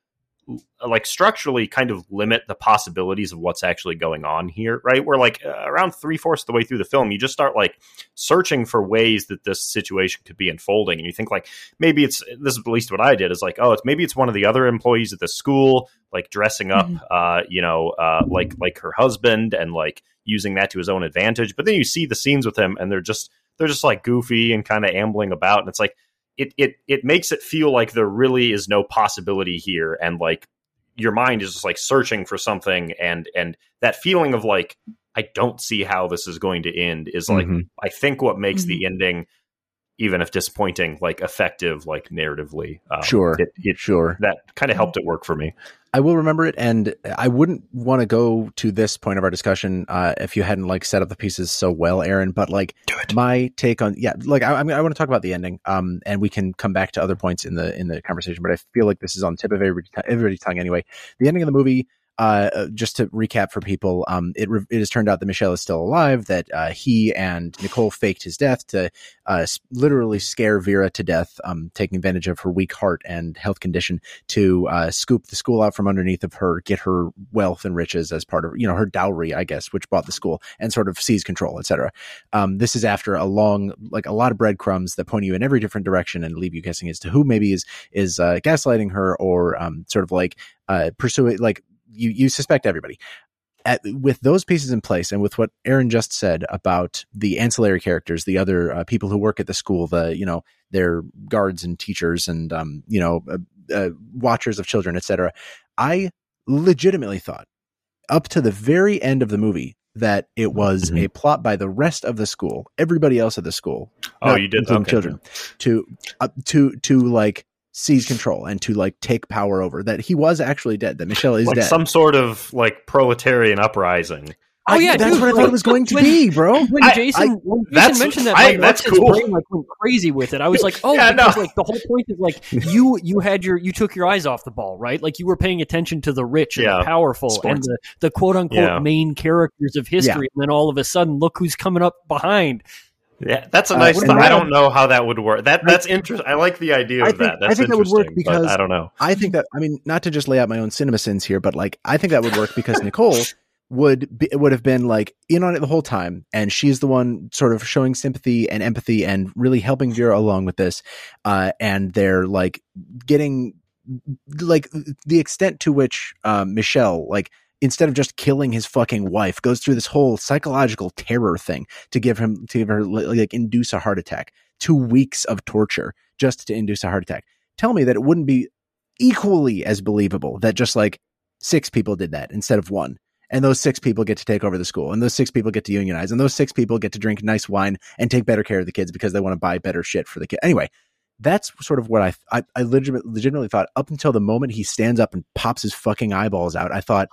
like structurally kind of limit the possibilities of what's actually going on here, right? Where like uh, around three fourths of the way through the film, you just start like searching for ways that this situation could be unfolding, and you think like maybe it's this is at least what I did is like oh it's maybe it's one of the other employees at the school like dressing up, uh, you know, uh, like like her husband and like using that to his own advantage. But then you see the scenes with him, and they're just they're just like goofy and kind of ambling about, and it's like it it it makes it feel like there really is no possibility here, and like your mind is just like searching for something, and and that feeling of like I don't see how this is going to end is like Mhm. I think what makes the ending, even if disappointing, like effective, like narratively. Um, Sure. it, it Sure. that kind of helped it work for me. I will remember it, and I wouldn't want to go to this point of our discussion uh, if you hadn't like set up the pieces so well, Aaron. But like my take on yeah, like I, I, mean, I want to talk about the ending, um, and we can come back to other points in the in the conversation. But I feel like this is on the tip of everybody, everybody's tongue anyway. The ending of the movie. Uh, just to recap for people, um, it, re- it has turned out that Michel is still alive. That uh, he and Nicole faked his death to uh, literally scare Vera to death, um, taking advantage of her weak heart and health condition to uh, scoop the school out from underneath of her, get her wealth and riches as part of you know her dowry, I guess, which bought the school and sort of seize control, etc. Um, this is after a long, like a lot of breadcrumbs that point you in every different direction and leave you guessing as to who maybe is is uh, gaslighting her or um, sort of like uh, pursuing like you you suspect everybody. At, with those pieces in place and with what Aaron just said about the ancillary characters, the other uh, people who work at the school, the you know their guards and teachers and um, you know uh, uh, watchers of children, etc. I legitimately thought up to the very end of the movie that it was Mhm. a plot by the rest of the school, everybody else at the school. Oh, you did okay. children to uh, to to like seize control and to like take power over. That he was actually dead. That Michel is like dead. some sort of like proletarian uprising. Oh, yeah, that's dude, what I thought it was going to when- be, bro. When I- Jason, I- when Jason that's- mentioned that, I- like, that's Alexis cool. brain like went crazy with it. I was like, oh, Yeah, because no. like the whole point is like you you had your you took your eyes off the ball, right? Like you were paying attention to the rich and Yeah. the powerful and the, the quote unquote Yeah. main characters of history, and then all of a sudden, look who's coming up behind. Yeah, that's a Uh, nice. thought. I don't know how that would work. That that's interesting. I like the idea of I think- that. I think that would work because- I don't know. I think that I mean not to just lay out my own cinema sins here, but like I think that would work because Nicole would be, would have been like in on it the whole time, and she's the one sort of showing sympathy and empathy and really helping Vera along with this. Uh, and they're like getting like the extent to which um, Michel like instead of just killing his fucking wife goes through this whole psychological terror thing to give him to give her like induce a heart attack two weeks of torture just to induce a heart attack tell me that it wouldn't be equally as believable that just like six people did that instead of one and those six people get to take over the school and those six people get to unionize and those six people get to drink nice wine and take better care of the kids because they want to buy better shit for the kid anyway that's sort of what I I, I legitimately, legitimately thought up until the moment he stands up and pops his fucking eyeballs out. I thought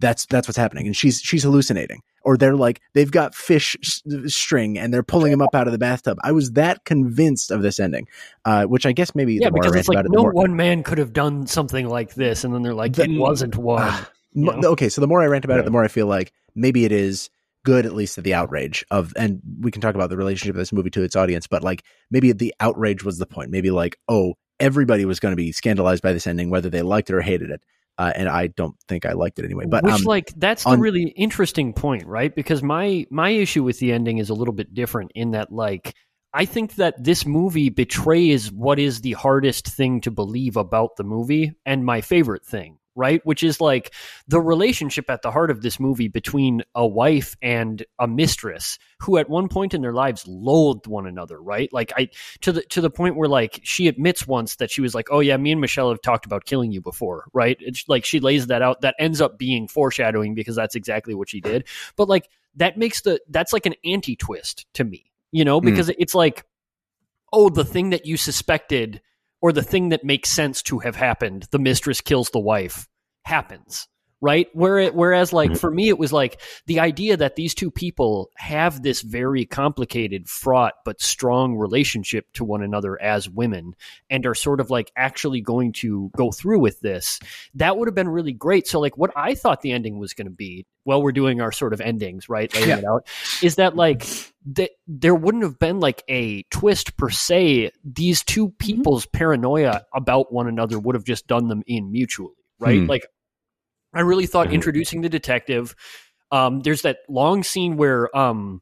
that's that's what's happening, and she's she's hallucinating, or they're like they've got fish s- string and they're pulling him up out of the bathtub. I was that convinced of this ending, uh, which I guess maybe Yeah, the more because it's like about it, no more one man could have done something like this, and then they're like, The- it wasn't one. Mo- you know? okay so the more i rant about it the more i feel like maybe it is good at least at the outrage of and we can talk about the relationship of this movie to its audience but like maybe the outrage was the point maybe like oh everybody was going to be scandalized by this ending whether they liked it or hated it uh, and i don't think i liked it anyway but Which, um, like, that's the on- really interesting point, right? Because my my issue with the ending is a little bit different in that, like, I think that this movie betrays what is the hardest thing to believe about the movie and my favorite thing, right? Which is like the relationship at the heart of this movie between a wife and a mistress who at one point in their lives loathed one another, right? Like I to the to the point where like she admits once that she was like, "Oh yeah, me and Michel have talked about killing you before," right? It's like she lays that out that ends up being foreshadowing because that's exactly what she did. But like that makes the that's like an anti-twist to me, you know, hmm. because it's like oh, the thing that you suspected or the thing that makes sense to have happened, the mistress kills the wife, happens. Right? Where it, whereas, like, for me, it was like the idea that these two people have this very complicated, fraught, but strong relationship to one another as women and are sort of like actually going to go through with this. That would have been really great. So, like, what I thought the ending was going to be, while we're doing our sort of endings, right? Laying Yeah. it out, is that like that there wouldn't have been like a twist per se. These two people's paranoia about one another would have just done them in mutually, right? Hmm. Like, I really thought Mhm. introducing the detective. Um, there's that long scene where um,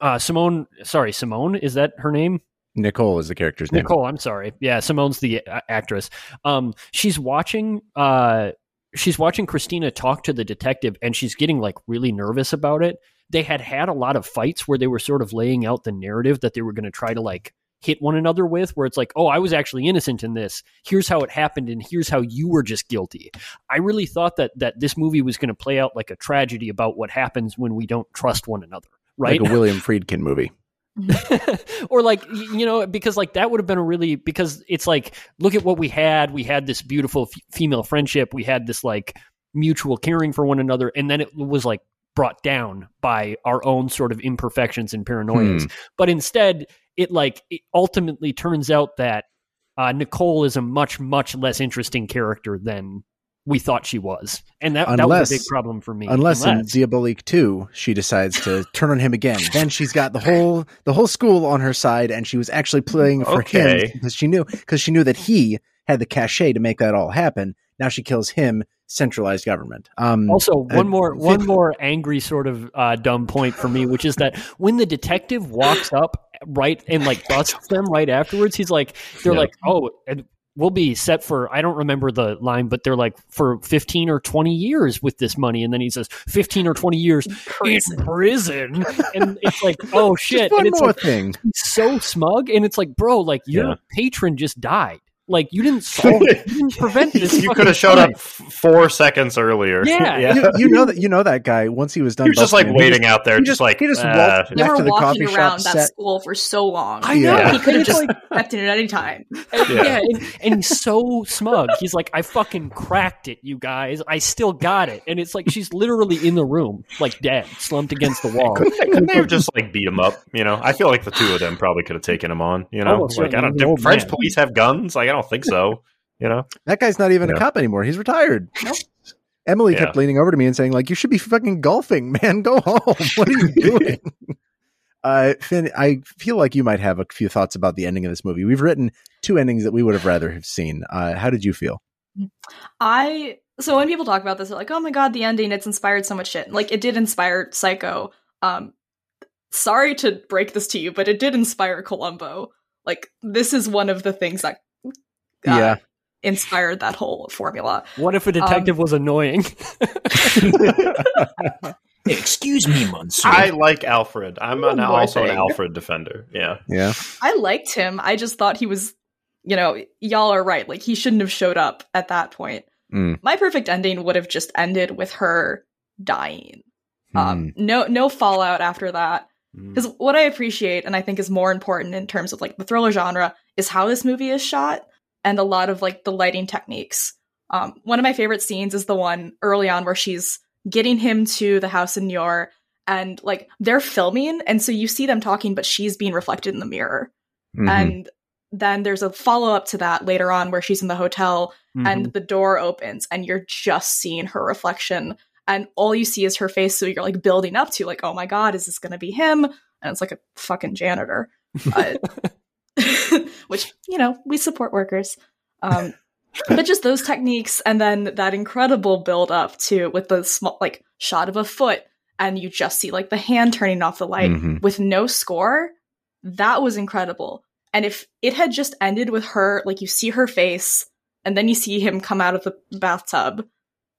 uh, Simone, sorry, Simone, is that her name? Nicole is the character's name. Nicole, I'm sorry. Yeah, Simone's the uh, actress. Um, she's watching. Uh, she's watching Christina talk to the detective, and she's getting like really nervous about it. They had had a lot of fights where they were sort of laying out the narrative that they were going to try to like hit one another with, where it's like, oh, I was actually innocent in this. Here's how it happened, and here's how you were just guilty. I really thought that that this movie was going to play out like a tragedy about what happens when we don't trust one another. Right? Like a William Friedkin movie. or like you know because like that would have been a really because it's like look at what we had we had this beautiful f- female friendship we had this like mutual caring for one another and then it was like brought down by our own sort of imperfections and paranoias but instead it like it ultimately turns out that uh, nicole is a much much less interesting character than we thought she was and that, that was a big problem for me Unless in Diabolique 2 she decides to turn on him again. Then she's got the whole the whole school on her side and she was actually playing for Okay. him because she knew because she knew that he had the cachet to make that all happen. Now she kills him, centralized government. Um Also, one uh, more Fin- one more angry sort of uh, dumb point for me, which is that when the detective walks up right and like busts them right afterwards, he's like, they're Yeah. like, oh, and we'll be set for I don't remember the line, but they're like for fifteen or twenty years with this money, and then he says fifteen or twenty years Prison. in prison, and it's like, oh shit, just one and it's more like thing. he's so smug, and it's like, bro, like your Yeah. patron just died. Like you didn't solve, you didn't prevent this. you could have showed crime. up f- four seconds earlier. Yeah. You, you know that you know that guy once he was done. He was just like him, he waiting out there, just, just- like he just uh, walked back were to the walking coffee shop around that set. school for so long. I know. Yeah. He could have It's just like- stepped in at any time. And- Yeah. yeah, and, and he's so smug. He's like, I fucking cracked it, you guys. I still got it. And it's like she's literally in the room, like dead, slumped against the wall. Couldn't they, couldn't they have just like beat him up? You know, I feel like the two of them probably could have taken him on. You know, Almost like I don't. Do old French man. police have guns? Like I don't think so. You know, That guy's not even a cop anymore. He's retired. Nope. Emily Yeah. kept leaning over to me and saying, like, you should be fucking golfing, man. Go home. What are you doing? uh, Finn, I feel like you might have a few thoughts about the ending of this movie. We've written two endings that we would have rather have seen. Uh, how did you feel? I so when people talk about this, they're like, "Oh my god, the ending! It's inspired so much shit." Like it did inspire Psycho. Um, sorry to break this to you, but it did inspire Columbo. Like this is one of the things that uh, Yeah. inspired that whole formula. What if a detective was annoying? Excuse me, Monsieur. I like Alfred. I'm an, also an. Alfred defender. Yeah, Yeah. I liked him. I just thought he was, you know, y'all are right. Like he shouldn't have showed up at that point. Mm. My perfect ending would have just ended with her dying. Hmm. Um, no, no fallout after that. Mm. Because what I appreciate and I think is more important in terms of like the thriller genre is how this movie is shot and a lot of like the lighting techniques. Um, one of my favorite scenes is the one early on where she's getting him to the house in Niort and like they're filming and so you see them talking but she's being reflected in the mirror. Mhm. And then there's a follow up to that later on where she's in the hotel Mm-hmm. and the door opens and you're just seeing her reflection and all you see is her face so you're like building up to like oh my god is this gonna be him and it's like a fucking janitor Uh, which you know we support workers um but just those techniques and then that incredible build up to with the small like shot of a foot and you just see like the hand turning off the light Mhm. with no score that was incredible and if it had just ended with her like you see her face and then you see him come out of the bathtub,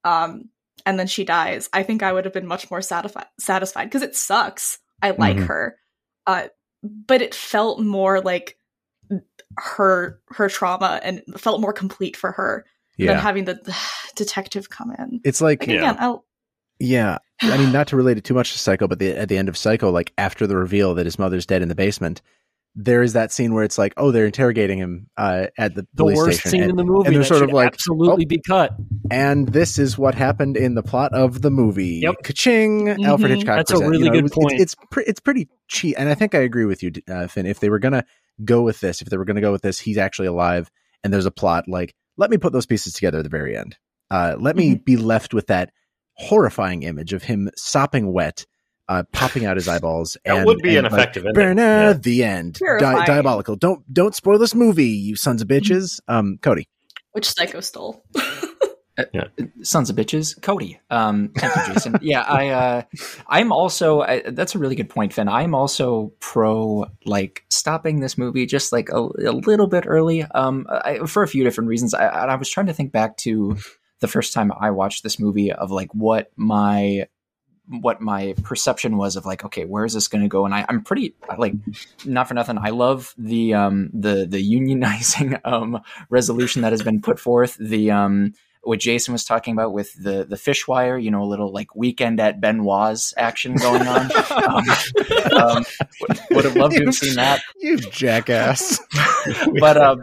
um, and then she dies, I think I would have been much more satisfied satisfied because it sucks. I like Mhm. her, uh, but it felt more like her her trauma and felt more complete for her than having the detective come in. It's like, Like, Yeah. again, I'll, yeah. I mean, not to relate it too much to Psycho, but the, at the end of Psycho, like after the reveal that his mother's dead in the basement, there is that scene where it's like, oh, they're interrogating him uh, at the The police worst station. scene and, in the movie. and they're that sort should of like, absolutely oh. be cut. and this is what happened in the plot of the movie. Yep. Ka-ching! Alfred Mhm. Hitchcock. That's a really You know, good it was- point. It's it's, pre- it's pretty cheap, and I think I agree with you, uh, Finn. If they were gonna go with this, if they were gonna go with this, he's actually alive, and there's a plot. Like, let me put those pieces together at the very end. Uh, let me Mm-hmm. be left with that horrifying image of him sopping wet, uh, popping out his eyeballs. That and, would be and, an like, effective ending. Berna, Yeah. the end. Di- diabolical. Don't don't spoil this movie, you sons of bitches. Um, Cody. which Psycho stole. sons of bitches. Cody um thank you jason. Yeah i uh i'm also I, that's a really good point finn. I'm also pro like stopping this movie just like a, a little bit early. Um I, for a few different reasons. I, I was trying to think back to the first time i watched this movie of like what my what my perception was of like okay where is this going to go? And I, i'm pretty like not for nothing i love the um the the unionizing um resolution that has been put forth the um what Jason was talking about with the the fish wire, you know, a little like weekend at Benoit's action going on. um, um, would, would have loved to have seen that, You jackass. but um,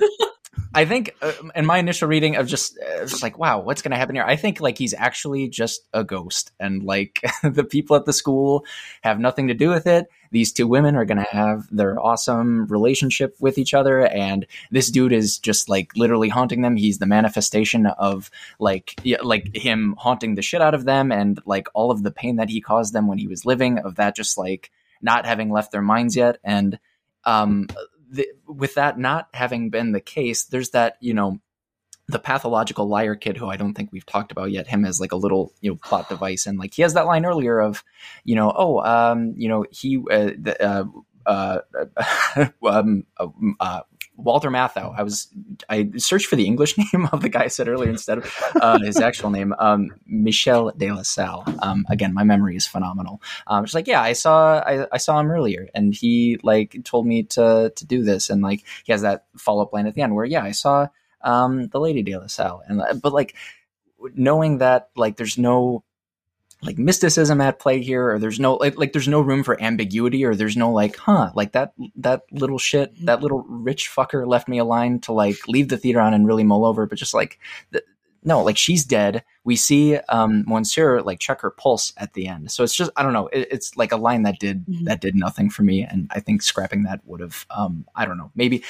I think uh, in my initial reading of just uh, just like, wow, what's going to happen here? I think like he's actually just a ghost, and like the people at the school have nothing to do with it. These two women are going to have their awesome relationship with each other, and this dude is just like literally haunting them. He's the manifestation of like yeah, like him haunting the shit out of them, and like all of the pain that he caused them when he was living. Of that, just like not having left their minds yet, and um, the, with that not having been the case, there's that you know the pathological liar kid who I don't think we've talked about yet. Him as like a little you know plot device, and like he has that line earlier of you know oh um you know he uh, the, uh, uh, um, uh, Walter Matthau. I was I searched for the English name of the guy I said earlier instead of uh, his actual name, um, Michel de la Salle. Um, again, my memory is phenomenal. Um, it's like, yeah, I saw I, I saw him earlier, and he like told me to to do this, and like he has that follow up line at the end where, yeah, I saw um, the Lady de la Salle, and uh, but like knowing that like there's no like mysticism at play here or there's no like, like there's no room for ambiguity or there's no like huh like that that little shit that little rich fucker left me a line to like leave the theater on and really mull over but just like the, no like she's dead. We see um monsieur like check her pulse at the end. So it's just i don't know it, it's like a line that did Mhm. that did nothing for me and i think scrapping that would have um i don't know maybe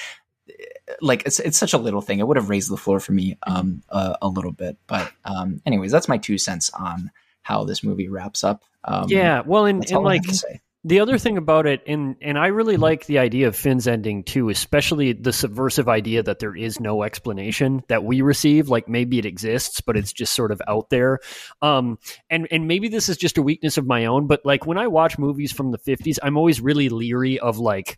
like it's it's such a little thing. It would have raised the floor for me um a, a little bit but um anyways that's my two cents on how this movie wraps up um yeah, well, and, and like have to say. the other thing about it, and and I really like the idea of Finn's ending too, especially the subversive idea that there is no explanation that we receive. Like maybe it exists, but it's just sort of out there. Um, and and maybe this is just a weakness of my own, but like when I watch movies from the fifties, I'm always really leery of like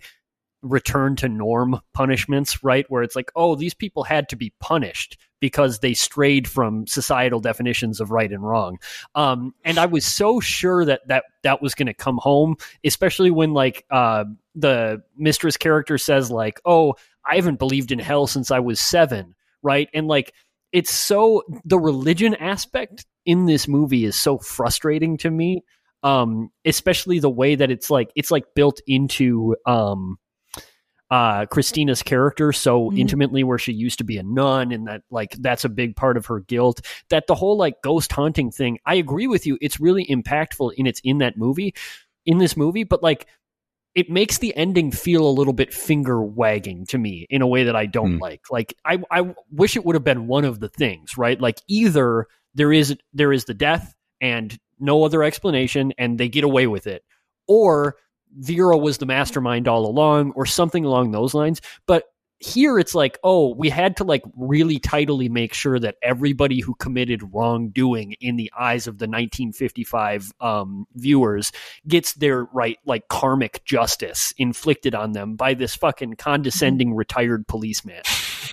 return to norm punishments, right? Where it's like, oh, these people had to be punished because they strayed from societal definitions of right and wrong. Um, and I was so sure that that that was going to come home, especially when like uh, the mistress character says like, "Oh, I haven't believed in hell since I was seven, right? And like, it's so the religion aspect in this movie is so frustrating to me. Um, especially the way that it's like it's like built into um uh Christina's character so Mhm. intimately where she used to be a nun and that like that's a big part of her guilt that the whole like ghost hunting thing I agree with you it's really impactful in it's in that movie in this movie but like it makes the ending feel a little bit finger wagging to me in a way that I don't Hmm. like like I I wish it would have been one of the things right like either there is there is the death and no other explanation and they get away with it or Vera was the mastermind all along or something along those lines. But here it's like, oh, we had to like really tidily make sure that everybody who committed wrongdoing in the eyes of the 1955 um, viewers gets their right, like karmic justice inflicted on them by this fucking condescending retired policeman.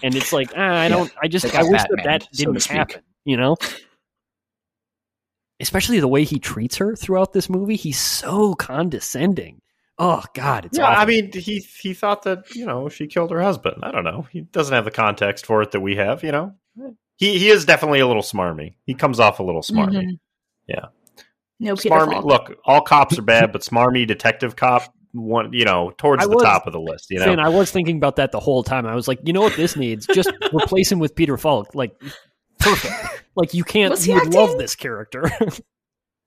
and it's like ah, I don't. I just I wish that Batman, that so didn't speak. happen. You know. Especially the way he treats her throughout this movie, he's so condescending. Oh God, it's yeah, awful. I mean, he he thought that you know she killed her husband. I don't know. He doesn't have the context for it that we have. You know, he he is definitely a little smarmy. He comes off a little smarmy. Mhm. Yeah. No Peter Smarmy. Falk. Look, all cops are bad, but smarmy detective cop, one you know, towards I the was- top of the list. You know, Finn, I was thinking about that the whole time. I was like, you know what this needs? Just replace him with Peter Falk. Like, perfect. Like, you can't. Was You would love this character.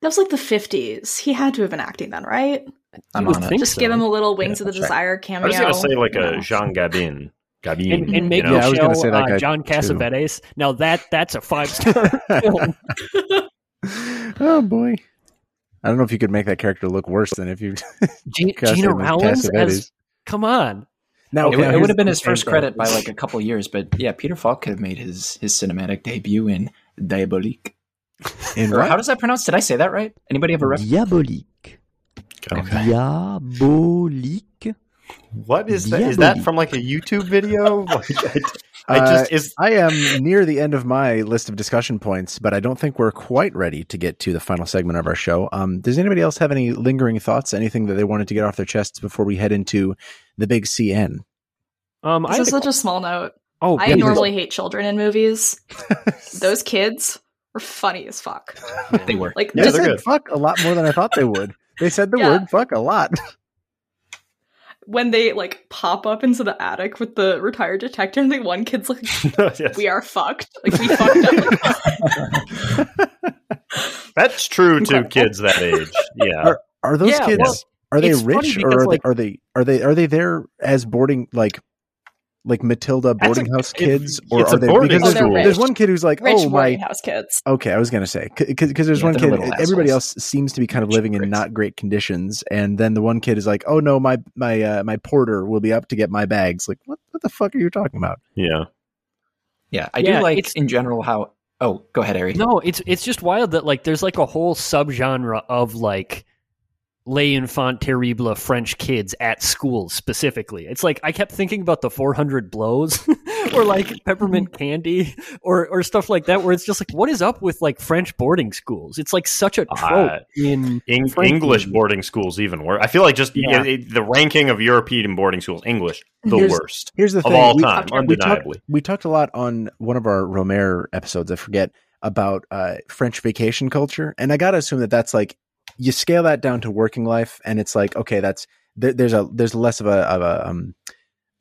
That was like the 50s. He had to have been acting then, right? I'm would on it. think Just so. give him a little Wings Yeah, of the Desire right. Desire I cameo. was going to say like a Jean Gabin. Gabin. and, and make you know? Yeah, I was gonna say that uh, guy John too. Cassavetes. Now that that's a five star film. oh boy. I don't know if you could make that character look worse than if you G- Gina him as Rowlands come on. Now, it, okay, would- it would have been his first credit by like a couple years, but yeah, Peter Falk could have made his his cinematic debut in Diabolique. In Or what? how does that pronounce? Did I say that right? Anybody have a ref? Diabolique. Okay. Diabolique. What is that? Is that from like a YouTube video? Like, I, I Uh, just is I am near the end of my list of discussion points, but I don't think we're quite ready to get to the final segment of our show. Um, does anybody else have any lingering thoughts? Anything that they wanted to get off their chests before we head into the big CN? Um, I This had is such a small note. oh, I goodness. normally hate children in movies. Those kids were funny as fuck. They were. Like Yeah, they said good. fuck a lot more than I thought they would. They said the Yeah. word fuck a lot. when they like pop up into the attic with the retired detective, and the one kid's like, Yes. "We are fucked. Like we fucked up." That's true to kids that age. Yeah. Are, are those Yeah, kids? well, are they rich or are, like- they, are they are they are they there as boarding like like Matilda That's boarding a- house it- kids or it's are a they boarding because Oh, there's, there's one kid who's like Rich oh my house kids. Okay, I was gonna say because there's Yeah, one kid. Everybody else seems to be kind of Rich living in bricks. not great conditions, and then the one kid is like, "Oh no, my my uh, my porter will be up to get my bags." Like, what what the fuck are you talking about? Yeah. Yeah, I Yeah, do like it's- in general how. Oh, go ahead, Ari. No, it's it's just wild that like there's like a whole subgenre of like les enfants terribles French kids at schools specifically. It's like I kept thinking about the 400 blows or like peppermint candy or or stuff like that where it's just like what is up with like French boarding schools? It's like such a trope Uh, in Eng- English boarding schools even worse. I feel like just Yeah. yeah, it- the ranking of European boarding schools, English, the Here's- worst Here's the of thing: all we, time, we we talked, we talked a lot on one of our Rohmer episodes. I forget about uh, French vacation culture, and I gotta assume that that's like you scale that down to working life, and it's like okay, that's there, there's a there's less of a of a um,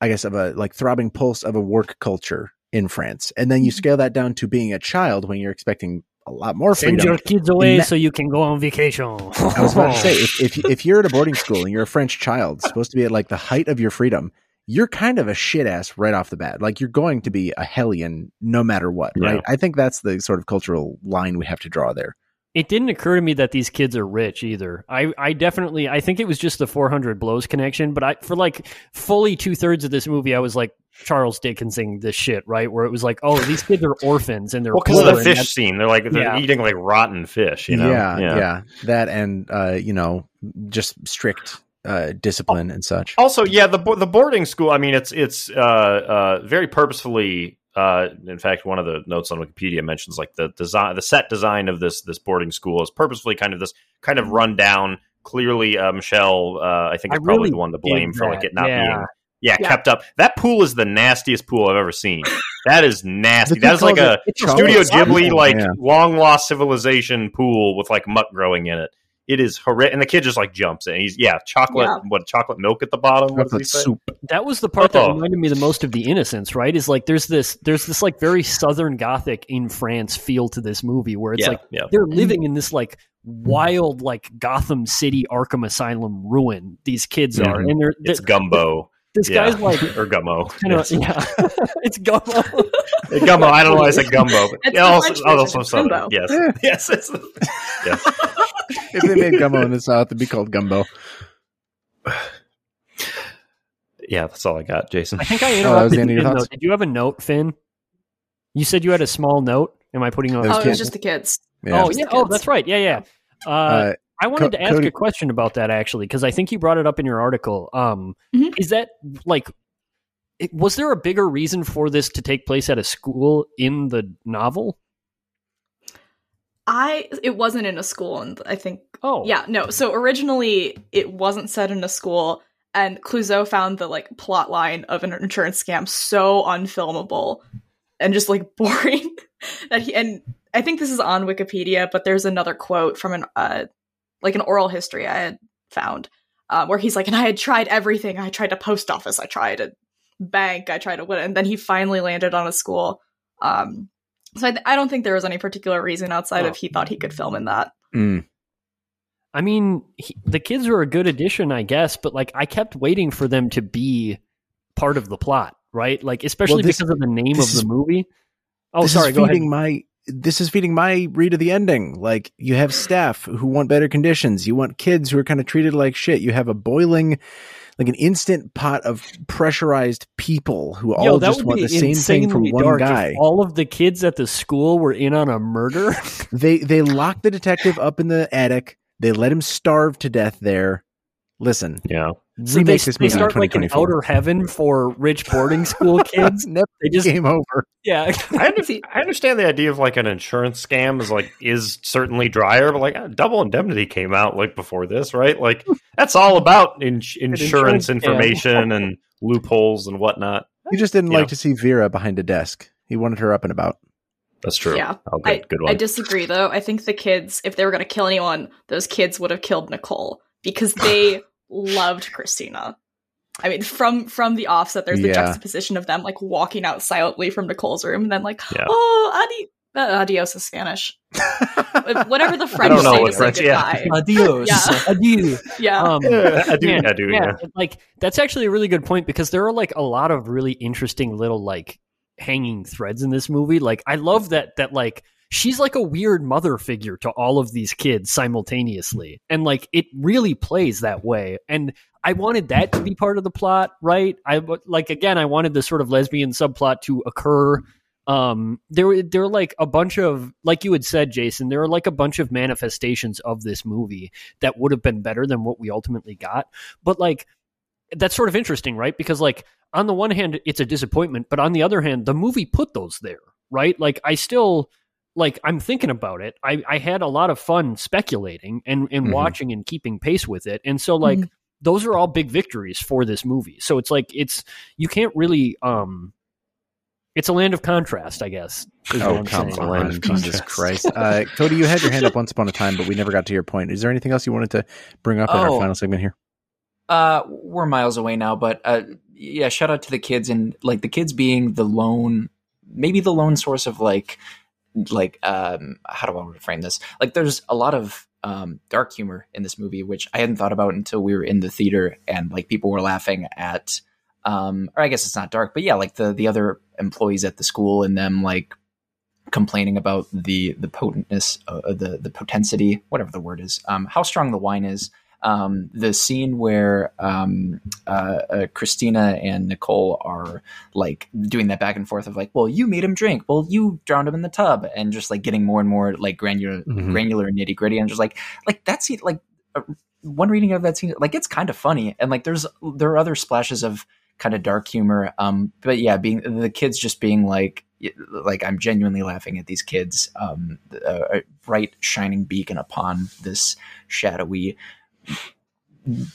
I guess of a like throbbing pulse of a work culture in France, and then you scale that down to being a child when you're expecting a lot more freedom. Send your kids away Na- so you can go on vacation. I was about to say, if, if if you're at a boarding school and you're a French child, supposed to be at like the height of your freedom, you're kind of a shit ass right off the bat. Like you're going to be a hellion no matter what, Yeah. right? I think that's the sort of cultural line we have to draw there. It didn't occur to me that these kids are rich either. I, I definitely I think it was just the 400 blows connection, but I for like fully two thirds of this movie, I was like Charles Dickensing this shit, right? Where it was like, oh, these kids are orphans and they're Well, because of the fish scene, they're like they're Yeah. eating like rotten fish. You know, yeah, yeah, that and uh, you know, just strict uh, discipline and such. Also, yeah, the the boarding school. I mean, it's it's uh, uh, very purposefully. Uh, in fact, one of the notes on Wikipedia mentions like the design, the set design of this this boarding school is purposefully kind of this kind of run down. Clearly, uh, Michel, uh, I think, I is probably really the one to blame for like it not yeah. being yeah, Yeah. kept up. That pool is the nastiest pool I've ever seen. That is nasty. That is like a Studio Ghibli like yeah. long lost civilization pool with like muck growing in it. It is horrific, and the kid just like jumps in. He's yeah, chocolate. Yeah. What chocolate milk at the bottom? What does he Chocolate say? soup. that was the part that Oh. reminded me the most of the innocence, right? Is like there's this there's this like very southern gothic in France feel to this movie where it's yeah, like yeah. they're living in this like wild like Gotham City Arkham Asylum ruin. These kids are, Mhm. and they're It's th- gumbo. this yeah. guy's like or gummo. kind of Yes. yeah, it's gumbo. gumbo. I don't know why I said gumbo, but It's yeah, also, French also southern. gumbo. Yes, yes, it's, yes. If they made gumbo in the south, it'd be called gumbo. Yeah, that's all I got, Jason. I think I Oh, that was interrupted the end of you. your Finn, though. Did you have a note, Finn? You said you had a small note. Am I putting on? That was Oh, it kids. was just the kids. Yeah. Oh yeah. Oh, that's right. Yeah, yeah. Uh, Uh, I wanted Co- to ask Cody- a question about that actually because I think you brought it up in your article. Um, Mhm. is that like it, was there a bigger reason for this to take place at a school in the novel? I it wasn't in a school, and I think Oh, yeah, no. So originally it wasn't set in a school, and Clouzot found the like plot line of an insurance scam so unfilmable and just like boring that he and I think this is on Wikipedia, but there's another quote from an uh like an oral history I had found uh, where he's like, and I had tried everything. I tried a post office, I tried a bank, I tried a what, and then he finally landed on a school. Um, so I, th- I don't think there was any particular reason outside Oh. of he thought he could film in that. Mm. I mean, he, the kids were a good addition, I guess, but like I kept waiting for them to be part of the plot, right? Like especially this- because of the name of the is- movie. Oh, this sorry, is go ahead. my this is feeding my read of the ending. Like you have staff who want better conditions. You want kids who are kind of treated like shit. You have a boiling, like an instant pot of pressurized people who all Yo, that just want the same thing from one guy. all of the kids at the school were in on a murder. They they lock the detective up in the attic. They let him starve to death there. Listen, Yeah. So remake they, this they movie in start like an outer heaven for rich boarding school kids. Never they just game over. yeah. I, under, I understand the idea of like an insurance scam is like is certainly drier, but like uh, double indemnity came out like before this, right? Like that's all about in, insurance, insurance information and loopholes and whatnot. He just didn't Yeah. like to see Vera behind a desk. He wanted her up and about. That's true. Yeah. Oh, I, good, good I disagree though. I think the kids, if they were going to kill anyone, those kids would have killed Nicole because they loved Christina. I mean, from from the offset, there's the Yeah. juxtaposition of them like walking out silently from Nicole's room, and then like, Yeah. oh, adi- uh, adios is Spanish. Whatever the I French don't know say what to say French- yeah. goodbye. Adios. Yeah. Adieu. Yeah, Um, Yeah, I man, I do. Yeah. like that's actually a really good point because there are like a lot of really interesting little like hanging threads in this movie. Like I love that that like she's like a weird mother figure to all of these kids simultaneously, and like it really plays that way. And I wanted that to be part of the plot, right? I like again, I wanted the sort of lesbian subplot to occur. Um, there there were like a bunch of like you had said, Jason. There are like a bunch of manifestations of this movie that would have been better than what we ultimately got. But like that's sort of interesting, right? Because like on the one hand, it's a disappointment, but on the other hand, the movie put those there, right? Like I still like I'm thinking about it. I, I had a lot of fun speculating and, and Mhm. watching and keeping pace with it. And so like those are all big victories for this movie. So it's like it's you can't really um it's a land of contrast, I guess. is what Oh, come saying. Land on. of Jesus contrast. Christ. Uh, Cody, you had your hand up once upon a time, but we never got to your point. Is there anything else you wanted to bring up in our Oh. final segment here? Uh, we're miles away now, but uh, yeah, shout out to the kids and like the kids being the lone, maybe the lone source of like, like um, how do I frame this? Like, there's a lot of um dark humor in this movie, which I hadn't thought about until we were in the theater and like people were laughing at, um, or I guess it's not dark, but yeah, like the the other employees at the school and them like complaining about the the potentness, uh, the the potensity, whatever the word is, um, how strong the wine is um, the scene where um, uh, uh, Christina and Nicole are like doing that back and forth of like, well, you made him drink, well, you drowned him in the tub, and just like getting more and more like granular, Mhm. granular nitty gritty, and just like, like that scene, like uh, one reading of that scene, like it's kind of funny, and like there's there are other splashes of kind of dark humor, um, but yeah, being the kids just being like. Like I'm genuinely laughing at these kids, um, a a bright shining beacon upon this shadowy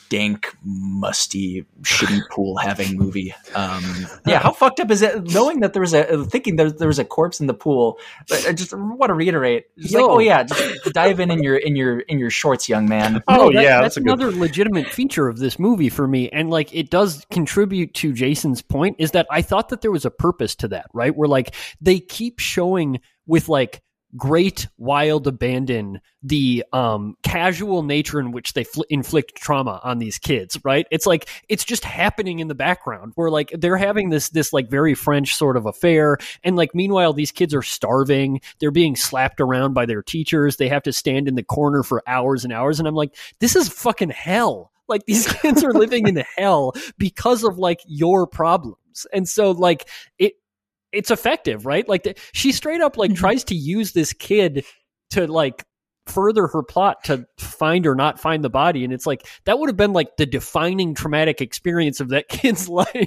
dank, musty, shitty pool having movie. Um, yeah, how fucked up is it knowing that there was a thinking that there was a corpse in the pool? I I just want to reiterate, just like, oh yeah, just dive in in your in your in your shorts, young man. Oh, that- yeah, that's, that's a good- another legitimate feature of this movie for me, and like it does contribute to Jason's point. Is that I thought that there was a purpose to that, right? Where like they keep showing with like great wild abandon the um casual nature in which they fl- inflict trauma on these kids right? It's like it's just happening in the background where like they're having this this like very french sort of affair. And like meanwhile these kids are starving. They're being slapped around by their teachers. They have to stand in the corner for hours and hours. And i'm like this is fucking hell. Like these kids are living in hell because of like your problems. And so like it it's effective right like the, she straight up like Mhm. tries to use this kid to like further her plot to find or not find the body and it's like that would have been like the defining traumatic experience of that kid's life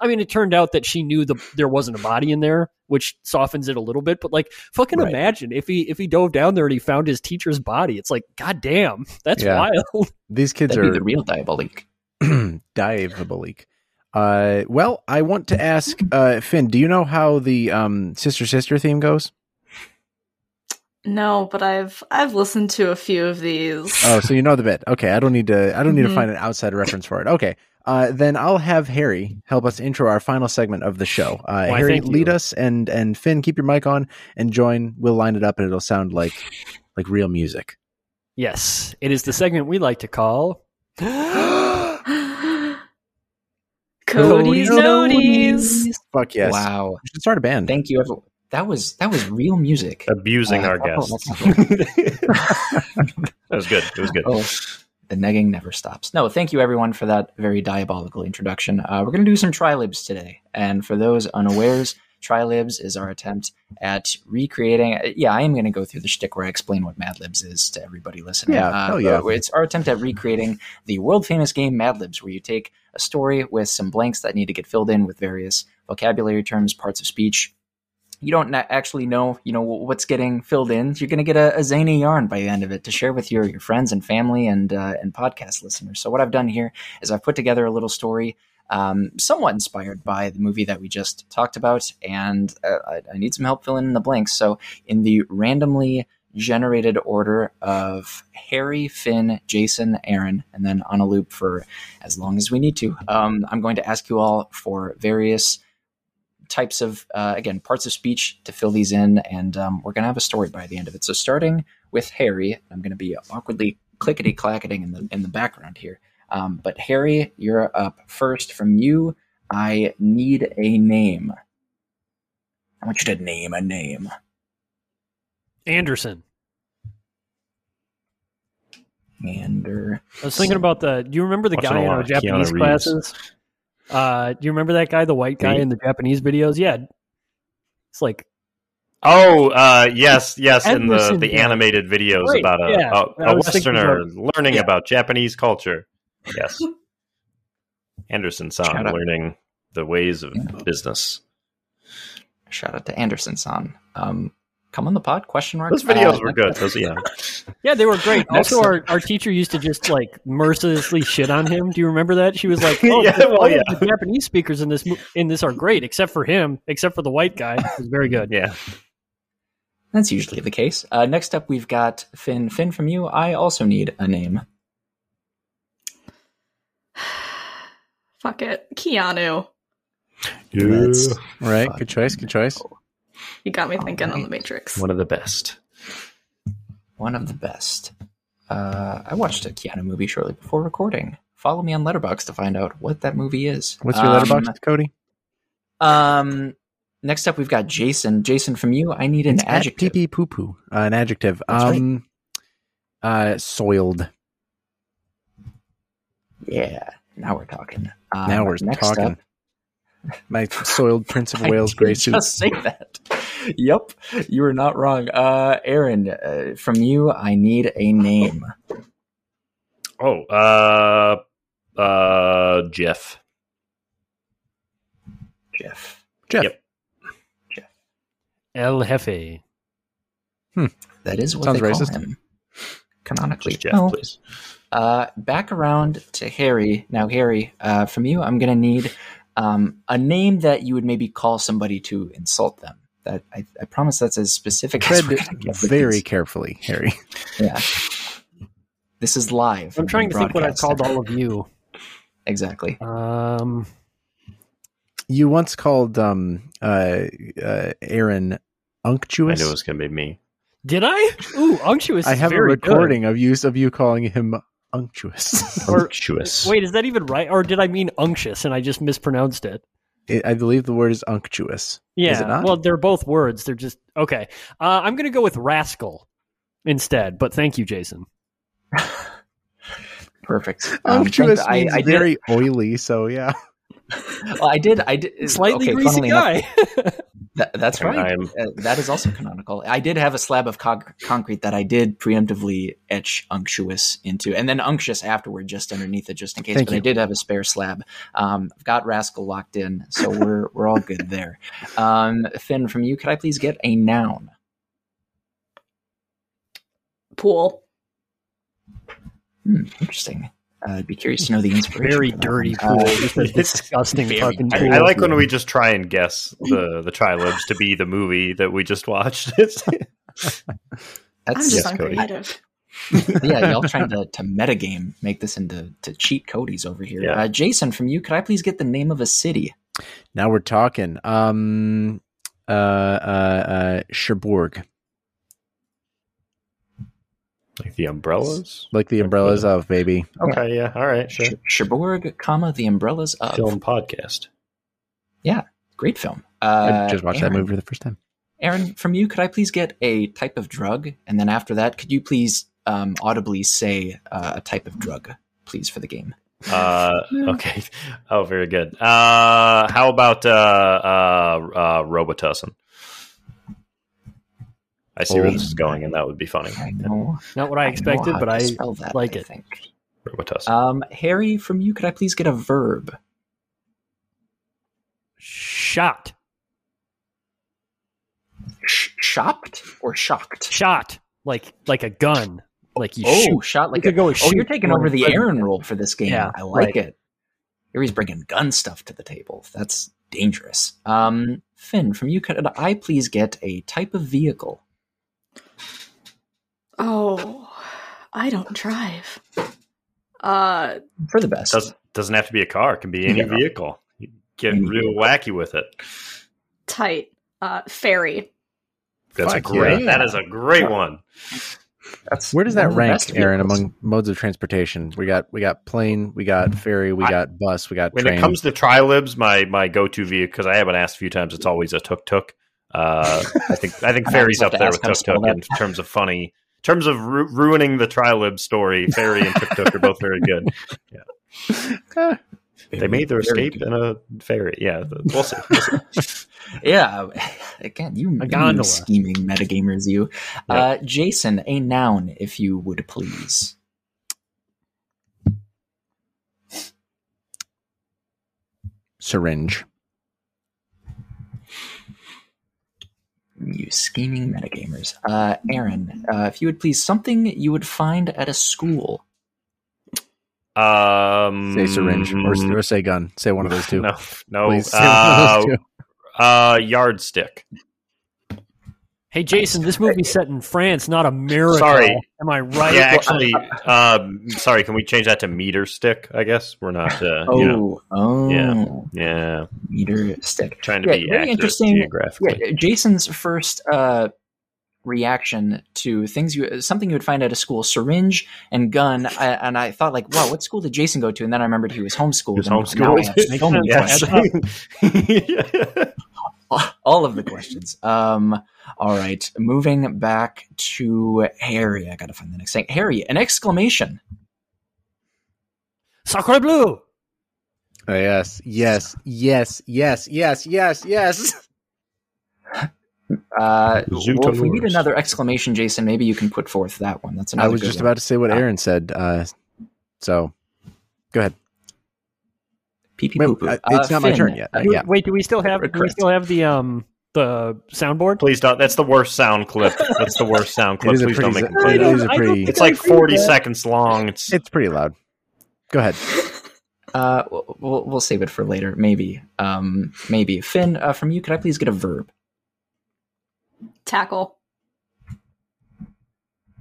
I mean, it turned out that she knew the there wasn't a body in there, which softens it a little bit. But like, fucking Right. imagine if he if he dove down there and he found his teacher's body. It's like, god damn, that's Yeah. wild. These kids That'd are be the real diabolique. diabolique. Uh, well, I want to ask uh, Finn. Do you know how the um, sister sister theme goes? No, but I've I've listened to a few of these. Oh, so you know the bit. Okay, I don't need to. I don't need to Mhm. find an outside reference for it. Okay, uh, then I'll have Harry help us intro our final segment of the show. Uh, Why, Harry, lead us, and and Finn, keep your mic on and join. We'll line it up, and it'll sound like like real music. Yes, it is the segment we like to call. Cody's Noties. Fuck yes! Wow. We should start a band. Thank you, everyone. That was that was real music. Abusing Uh, our oh, guests. that's that was good. It was good. Oh, the negging never stops. No, thank you everyone for that very diabolical introduction. Uh, we're going to do some Trylibs today, and for those unawares, Trylibs is our attempt at recreating. Yeah, I am going to go through the shtick where I explain what Mad Libs is to everybody listening. Yeah, uh, hell yeah. It's our attempt at recreating the world famous game Mad Libs, where you take a story with some blanks that need to get filled in with various vocabulary terms, parts of speech, you don't actually know, you know, what's getting filled in. You're going to get a, a zany yarn by the end of it to share with your, your friends and family and uh, and podcast listeners. So what I've done here is I've put together a little story, um, somewhat inspired by the movie that we just talked about, and uh, I, I need some help filling in the blanks. So in the randomly generated order of Harry, Finn, Jason, Aaron, and then on a loop for as long as we need to. Um, I'm going to ask you all for various types of uh, again parts of speech to fill these in and um, we're going to have a story by the end of it so starting with harry i'm going to be awkwardly clickety clacketing in the in the background here um, but harry you're up first from you i need a name i want you to name a name Anderson. Ander. I was thinking about the. Do you remember the Watching guy in lot our Japanese classes? Uh, do you remember that guy, the white guy Me? in the Japanese videos? Yeah, it's like Oh, uh, yes, yes, in the, the animated videos Right, about a, yeah. a, I a was thinking Westerner learning yeah. about Japanese culture. Yes. Anderson san learning the ways of Yeah. business. shout out to anderson san um, come on the pod question mark Those videos Uh, were good. Those, yeah. yeah, they were great. Also, our, our teacher used to just like mercilessly shit on him. Do you remember that? She was like, "Oh, Yeah, well, all yeah. the Japanese speakers in this in this are great, except for him, except for the white guy. Was very good." Yeah. that's usually the case uh, next up we've got finn finn from you i also need a name Fuck it. Keanu. That's Right, good choice. Good choice. You got me thinking on the Matrix. One of the best. one of the best. Uh, I watched a Keanu movie shortly before recording. Follow me on Letterboxd to find out what that movie is. What's your Um, Letterboxd, Cody? Um, next up, we've got Jason. Jason, from you, I need an It's adjective. pee poo poo. Uh, an adjective. That's right. um, uh, soiled. Yeah, now we're talking. Um, now we're next talking. Up, My soiled Prince of Wales did gray suit. Just say that. yep, you were not wrong. Uh, Aaron, uh, from you, I need a name. Oh, uh, uh, Jeff. Jeff. Jeff. Yep. El Jefe. That is what Sounds they call him. Canonically, Just Jeff, No. please. Uh, back around to Harry. Now, Harry, uh, from you, I'm going to need um, a name that you would maybe call somebody to insult them. That I, I promise that's as specific as Tread we're going to get. very these. carefully, Harry. Yeah. This is live. I'm trying to think what I've called all of you. Exactly. Um, You once called um uh, uh Aaron unctuous. I knew it was going to be me. did I? Ooh, unctuous. I is have a very good. recording of use of you calling him unctuous. Or- Unctuous. Wait, is that even right? Or did I mean unctuous and I just mispronounced it? It- I believe the word is unctuous. Yeah. Is it not? Well, they're both words. They're just okay. Uh, I'm going to go with rascal instead. But thank you, Jason. Perfect. Um, Unctuous thank- I, means I did, very oily, so yeah. well, I did. I did. Slightly okay, greasy funnily enough, guy. That, that's And right. I'm- Uh, that is also canonical. I did have a slab of con- concrete that I did preemptively etch unctuous into, and then unctuous afterward, just underneath it, just in case. Thank but I did have a spare slab. Um, I've got Rascal locked in, so we're we're all good there. Um, Finn, from you, could I please get a noun? Pool. Hmm, interesting. Uh, I'd be curious to know the inspiration. Very dirty one. pool. Uh, Just a disgusting very fucking pool. I like when we just try and guess the the trilobes to be the movie that we just watched. It's- I'm that's just Yes, Cody. uncreative. yeah, y'all trying to, to metagame, make this into to cheat Cody's over here. Yeah. Uh, Jason, from you, could I please get the name of a city? Now we're talking. Um, uh, uh, uh, Cherbourg, like the umbrellas. like the umbrellas of baby. Okay, yeah, all right, sure. Ch- Cherbourg, comma the umbrellas of. Film podcast. Yeah, great film. Uh, I just watched Aaron, that movie for the first time. Aaron, from you, could I please get a type of drug? And then after that, could you please um, audibly say uh, a type of drug, please, for the game? Uh, okay. Oh, very good. Uh, how about uh, uh, uh, Robitussin? I see where this is going, and that would be funny. Not what I know expected, how but I that, like I it. think. Robitussin. Um, Harry, from you, could I please get a verb? shot, Sh- shocked or shocked? shot, like like a gun, like you oh, shoot. shot like You could a, go with oh, you're taking over the. Aaron role for this game. Yeah, I like right. it. Harry's bringing gun stuff to the table. That's dangerous. Um, Finn, from you, could I please get a type of vehicle? Oh, I don't drive. Uh, For the best. Does, doesn't have to be a car. It can be any Yeah. vehicle. You get Any real wacky with it. tight. Uh, ferry. That's a great. yeah. That is a great one. That's Where does that rank, Aaron, vehicles. among modes of transportation? We got we got plane, we got ferry, we I- got bus, we got When train. it comes to Trylibs, my my go to vehicle because I haven't asked a few times. It's always a tuk tuk. Uh, I think I think I ferry's always up there with tuk tuk in terms of funny. In terms of ru- ruining the Trylib story, Fairy and tuk tuk are both very good. Yeah. They made their Very escape in a ferry. Yeah, we'll see. We'll see. Yeah. Again, you, you gondola. scheming metagamers, you. Uh, Jason, a noun, if you would please. syringe. You scheming metagamers. Uh, Aaron, uh, if you would please, something you would find at a school. Um, Say syringe or, or say gun. Say one of those two. No, no. Please Uh, those two. uh, yardstick. Hey, Jason, this movie's set in France, not America. Sorry. Am I right? Yeah, actually, um, sorry. Can we change that to meter stick? I guess we're not. Uh, Oh, you know, oh, Yeah. yeah, meter stick. trying to Yeah, be very accurate interesting. geographically. Yeah, Jason's first uh, reaction to things you something you would find at a school, syringe and gun, I, and I thought like, wow, what school did Jason go to? And then I remembered he was homeschooled. He was and now I have homeschooled. so many Yeah. questions. all of the questions. Um, all right, moving back to Harry. I gotta find the next thing. Harry, an exclamation. Sacre bleu. Oh, yes, yes, yes, yes, yes, yes, yes. Uh, well, if we need another exclamation, Jason, maybe you can put forth that one. That's another. I was good just one. about to say what Uh, Aaron said. Uh, so, go ahead. Pee pee Wait, poo poo. uh, it's not my turn yet. Uh, yeah. Wait, do we still have? Do we still have the um the soundboard? Please don't. That's the worst sound clip. That's the worst sound clip. Please don't make me play It that. is a I don't pretty. It's like 40 seconds long. It's It's pretty loud. Go ahead. Uh, we'll- we'll, we'll save it for later. Maybe. Um, maybe. Finn, uh, from you, could I please get a verb? Tackle.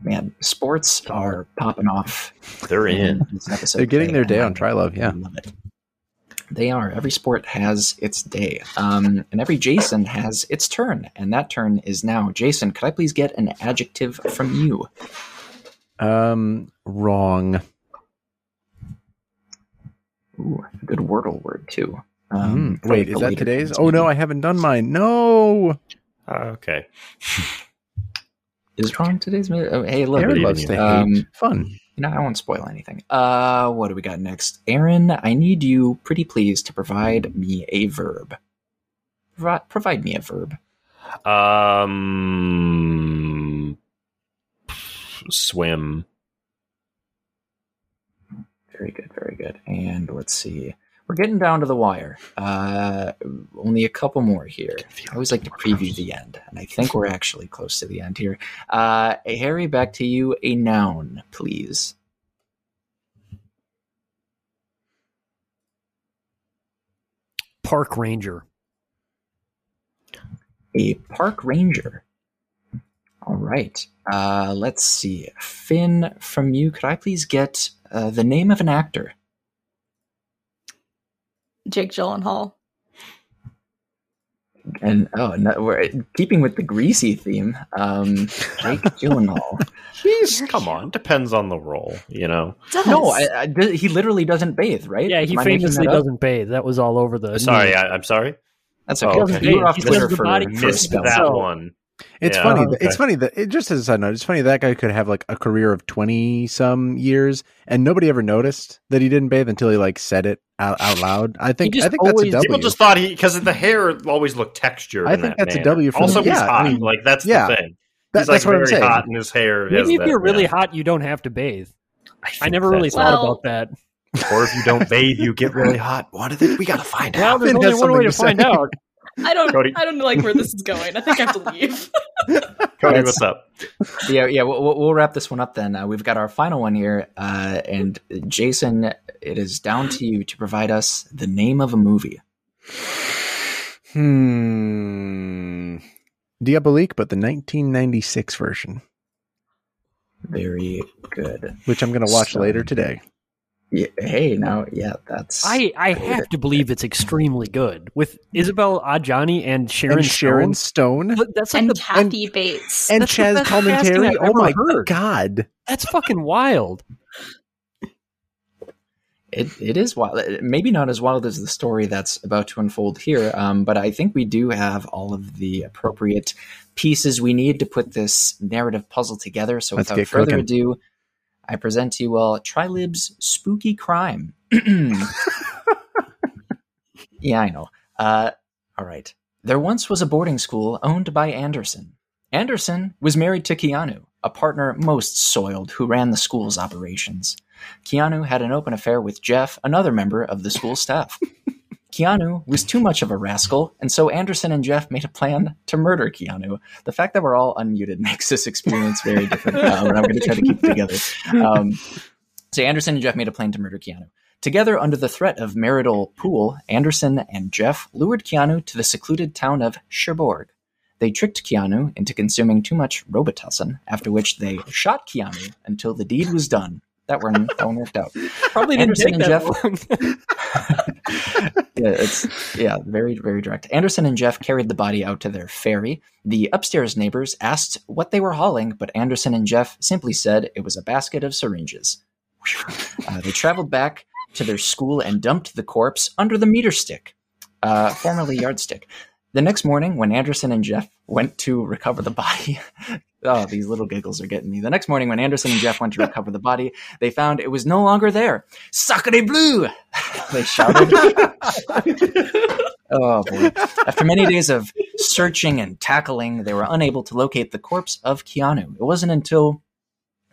Man, sports are popping off. they're in. This episode They're getting their today. day I on love. Trilove. Yeah. I love it. They are. Every sport has its day. Um, and every Jason has its turn. And that turn is now. Jason, could I please get an adjective from you? Um, wrong. Ooh, a good Wordle word, too. Um, Mm, wait, is that today's? Oh no. I haven't done mine. No. Uh, okay. Is it wrong today's? Oh, hey, look. Aaron reading loves you. to hate. Um, Fun. You know, I won't spoil anything. Uh, what do we got next? Aaron, I need you, pretty please, to provide me a verb. Provi- provide me a verb. Um, swim. Very good, very good. And let's see. We're getting down to the wire. Uh, only a couple more here. I always like to preview the end, and I think we're actually close to the end here. Uh, Harry, back to you. A noun, please. Park ranger. A park ranger. All right. Uh, let's see. Finn, from you, could I please get uh, the name of an actor? Jake Gyllenhaal. And oh, no, we're keeping with the greasy theme. Um, Jake Gyllenhaal. He's come on. Depends on the role, you know. No, I, I, he literally doesn't bathe, right? Yeah, he Am famously doesn't bathe. That was all over the. Sorry. I, I'm sorry. That's Oh, okay. okay. You were off He Twitter the for, body for a Missed that one. It's Yeah. funny. Oh, that- It's funny that it just as a side note, it's funny that guy could have like a career of twenty some years, and nobody ever noticed that he didn't bathe until he like said it out, out loud. I think I think that's a always- W. People just thought he because the hair always looked textured. I in think that that's a manner. W for also the- he's yeah, hot. I mean, like that's yeah. the thing. That- he's like that's what I'm very saying. hot, and his hair. Maybe if that, you're really yeah. hot, you don't have to bathe. I think never really that's- thought about that. Or if you don't bathe, you get really hot. What is it? We gotta find Well, out. there's only one way to something find out. I don't. Cody. I don't like where this is going. I think I have to leave. Cody, what's up? yeah, yeah. We'll, we'll- we'll wrap this one up then. Uh, we've got our final one here, uh, and Jason, it is down to you to provide us the name of a movie. Hmm. Diabolique, but the 1996 version, Very good. which I'm going to watch So- later today. Yeah, hey, now, yeah, that's I, I have to believe it's extremely good with Isabelle Adjani and Sharon and Sharon Stone. Stone But That's like and the, Kathy Bates. and That's Chaz best casting Oh my heard. god! that's fucking wild. It, it is wild. Maybe not as wild as the story that's about to unfold here, um, but I think we do have all of the appropriate pieces we need to put this narrative puzzle together. So Let's without further cooking. ado, I present to you all Trylib's Spooky Crime. yeah, I know. Uh, all right. There once was a boarding school owned by Anderson. Anderson was married to Keanu, a partner most soiled who ran the school's operations. Keanu had an open affair with Jeff, another member of the school staff. Keanu was too much of a rascal, and so Anderson and Jeff made a plan to murder Keanu. The fact that we're all unmuted makes this experience very different, uh, and I'm going to try to keep it together. Um, so Anderson and Jeff made a plan to murder Keanu. Together, under the threat of marital pool, Anderson and Jeff lured Keanu to the secluded town of Cherbourg. They tricked Keanu into consuming too much Robitussin, after which they shot Keanu until the deed was done. That one, that one worked out. Probably didn't Anderson and that Jeff- long. yeah, it's yeah, very very direct. Anderson and Jeff carried the body out to their ferry. The upstairs neighbors asked what they were hauling, but Anderson and Jeff simply said it was a basket of syringes. Uh, they traveled back to their school and dumped the corpse under the meter stick, uh, formerly yardstick. The next morning, when Anderson and Jeff went to recover the body, oh, these little giggles are getting me. The next morning, when Anderson and Jeff went to recover the body, they found it was no longer there. Sacre bleu! they shouted. oh boy. After many days of searching and tackling, they were unable to locate the corpse of Keanu. It wasn't until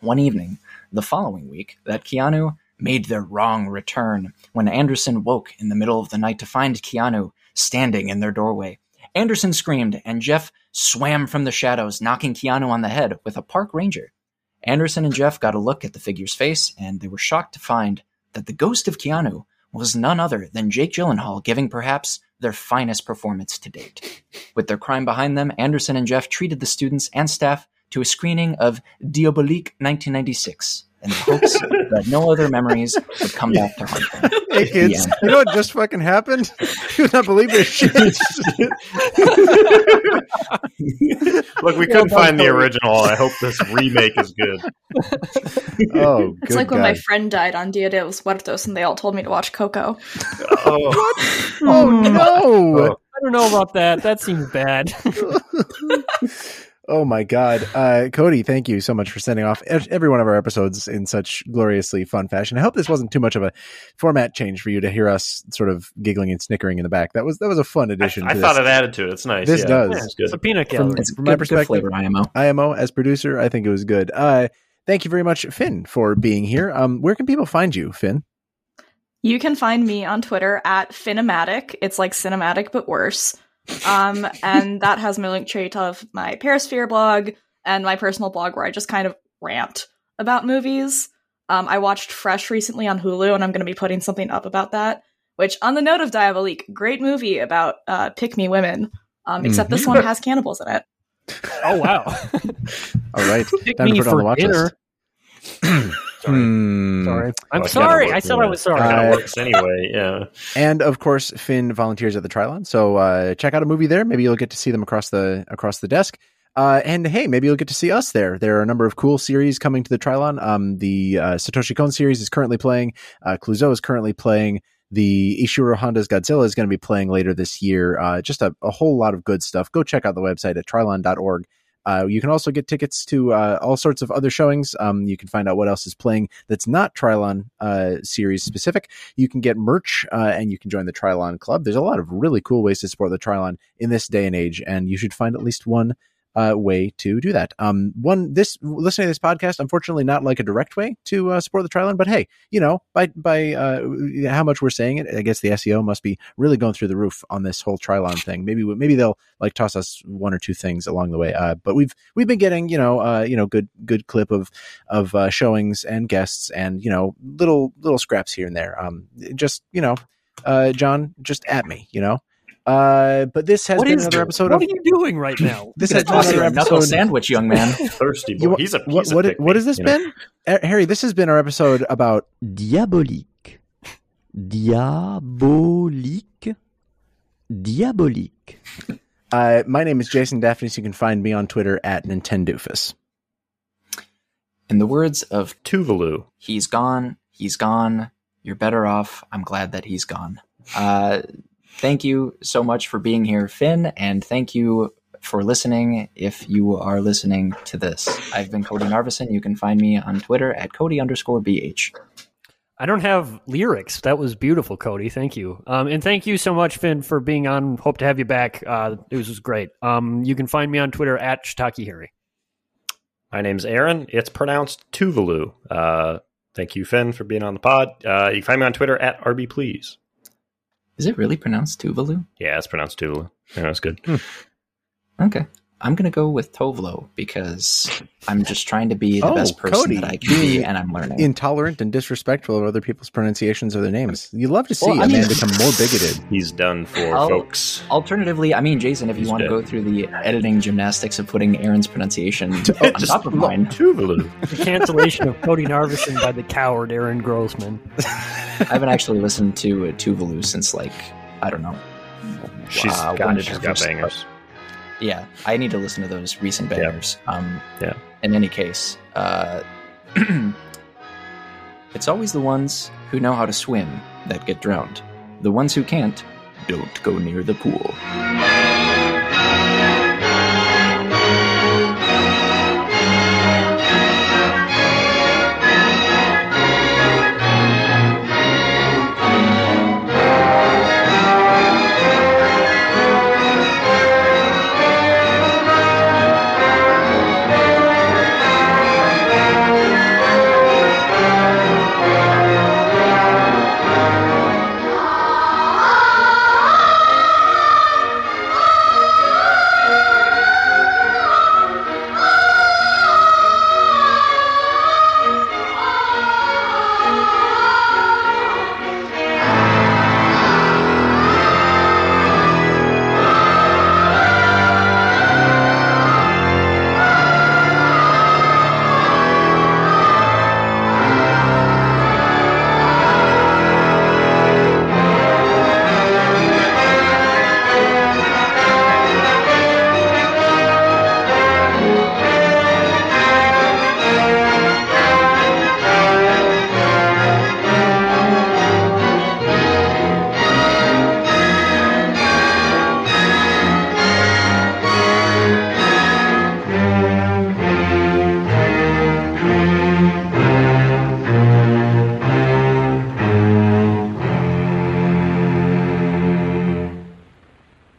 one evening, the following week, that Keanu made their wrong return when Anderson woke in the middle of the night to find Keanu standing in their doorway. Anderson screamed, and Jeff swam from the shadows, knocking Keanu on the head with a park ranger. Anderson and Jeff got a look at the figure's face, and they were shocked to find that the ghost of Keanu was none other than Jake Gyllenhaal giving perhaps their finest performance to date. With their crime behind them, Anderson and Jeff treated the students and staff to a screening of Diabolique 1996 in the hopes that no other memories would come back to haunt them. Hey kids, you know what just fucking happened? You would not believe this shit. Look, we couldn't find the original. I hope this remake is good. oh, It's good like when my friend died on Dia de los Muertos and they all told me to watch Coco. Oh, Oh, oh, oh no! Oh. I don't know about that. That seems bad. Oh my God, uh, Cody! Thank you so much for sending off every one of our episodes in such gloriously fun fashion. I hope this wasn't too much of a format change for you to hear us sort of giggling and snickering in the back. That was that was a fun addition. I to thought this. it added to it. It's nice. This yeah. does. Yeah, it's good. It's a peanut From- It's From good, my good perspective- flavor, IMO. IMO as producer. I think it was good. Uh, thank you very much, Finn, for being here. Um, where can people find you, Finn? You can find me on Twitter at Finnematic. It's like cinematic but worse. Um, and that has my link tree of my Perisphere blog and my personal blog where I just kind of rant about movies. Um, I watched Fresh recently on Hulu, and I'm going to be putting something up about that. Which, on the note of Diabolique, great movie about uh, pick me women. Um, except this one has cannibals in it. oh wow! All right, Pick time to me put it on the for watch dinner. list. Hmm. Sorry, I'm Oh, sorry. I said I was sorry. Kind Uh, of works anyway. Yeah. And of course, Finn volunteers at the Trylon. So uh, check out a movie there. Maybe you'll get to see them across the across the desk. Uh, and hey, maybe you'll get to see us there. There are a number of cool series coming to the Trylon. Um, the uh, Satoshi Kon series is currently playing. Uh, Clouzot is currently playing. The Ishiro Honda's Godzilla is going to be playing later this year. Uh, just a, a whole lot of good stuff. Go check out the website at trylon.org. Uh, you can also get tickets to uh, all sorts of other showings. Um, you can find out what else is playing that's not Trylon uh, series specific. You can get merch uh, and you can join the Trylon Club. There's a lot of really cool ways to support the Trylon in this day and age, and you should find at least one uh, way to do that. Um, one this listening to this podcast, unfortunately, not like a direct way to uh, support the Trylon, but hey, you know, by by uh, how much we're saying it, I guess the SEO must be really going through the roof on this whole Trylon thing. Maybe maybe they'll like toss us one or two things along the way. Uh, but we've we've been getting you know uh, you know good good clip of of uh, showings and guests and you know little little scraps here and there. Um, just you know, uh, John, just at me, you know. Uh, but this has What been another episode What of are you doing right now? this has been another a episode. sandwich, young man. Thirsty You- boy. He's a what, a what, pick what has this you know? been? Uh, Harry, this has been our episode about Diabolique. Diabolique. Diabolique. uh, my name is Jason Daphne, so you can find me on Twitter at Nintendoofus. In the words of Tove Lo. he's gone, he's gone, you're better off. I'm glad that he's gone. Uh, thank you so much for being here, Finn, and thank you for listening if you are listening to this. I've been Cody Narvison. You can find me on Twitter at Cody underscore BH. I don't have lyrics. That was beautiful, Cody. Thank you. Um, and thank you so much, Finn, for being on. Hope to have you back. Uh, it was, was great. Um, you can find me on Twitter at Shiitake Harry. My name's Aaron. It's pronounced Tove Lo. Uh, thank you, Finn, for being on the pod. Uh, you can find me on Twitter at RB Please. Is it really pronounced Tove Lo? Yeah, it's pronounced Tove Lo. Yeah, that's good. Hmm. Okay. I'm going to go with Tovlo because I'm just trying to be the Oh, best person Cody, that I can be, and I'm learning. Intolerant and disrespectful of other people's pronunciations of their names. You love to see Well, I a man become more bigoted. He's done for I'll- folks. Alternatively, I mean, Jason, if you He's want to go through the editing gymnastics of putting Aaron's pronunciation on Just top of mine, Tove Lo. The cancellation of Cody Narvison by the coward Aaron Grossman. I haven't actually listened to uh, Tove Lo since like I don't know. She's uh, got, she's got first- bangers. Yeah, I need to listen to those recent Yeah. bangers. Um, Yeah. In any case, uh, it's always the ones who know how to swim that get drowned. The ones who can't don't go near the pool.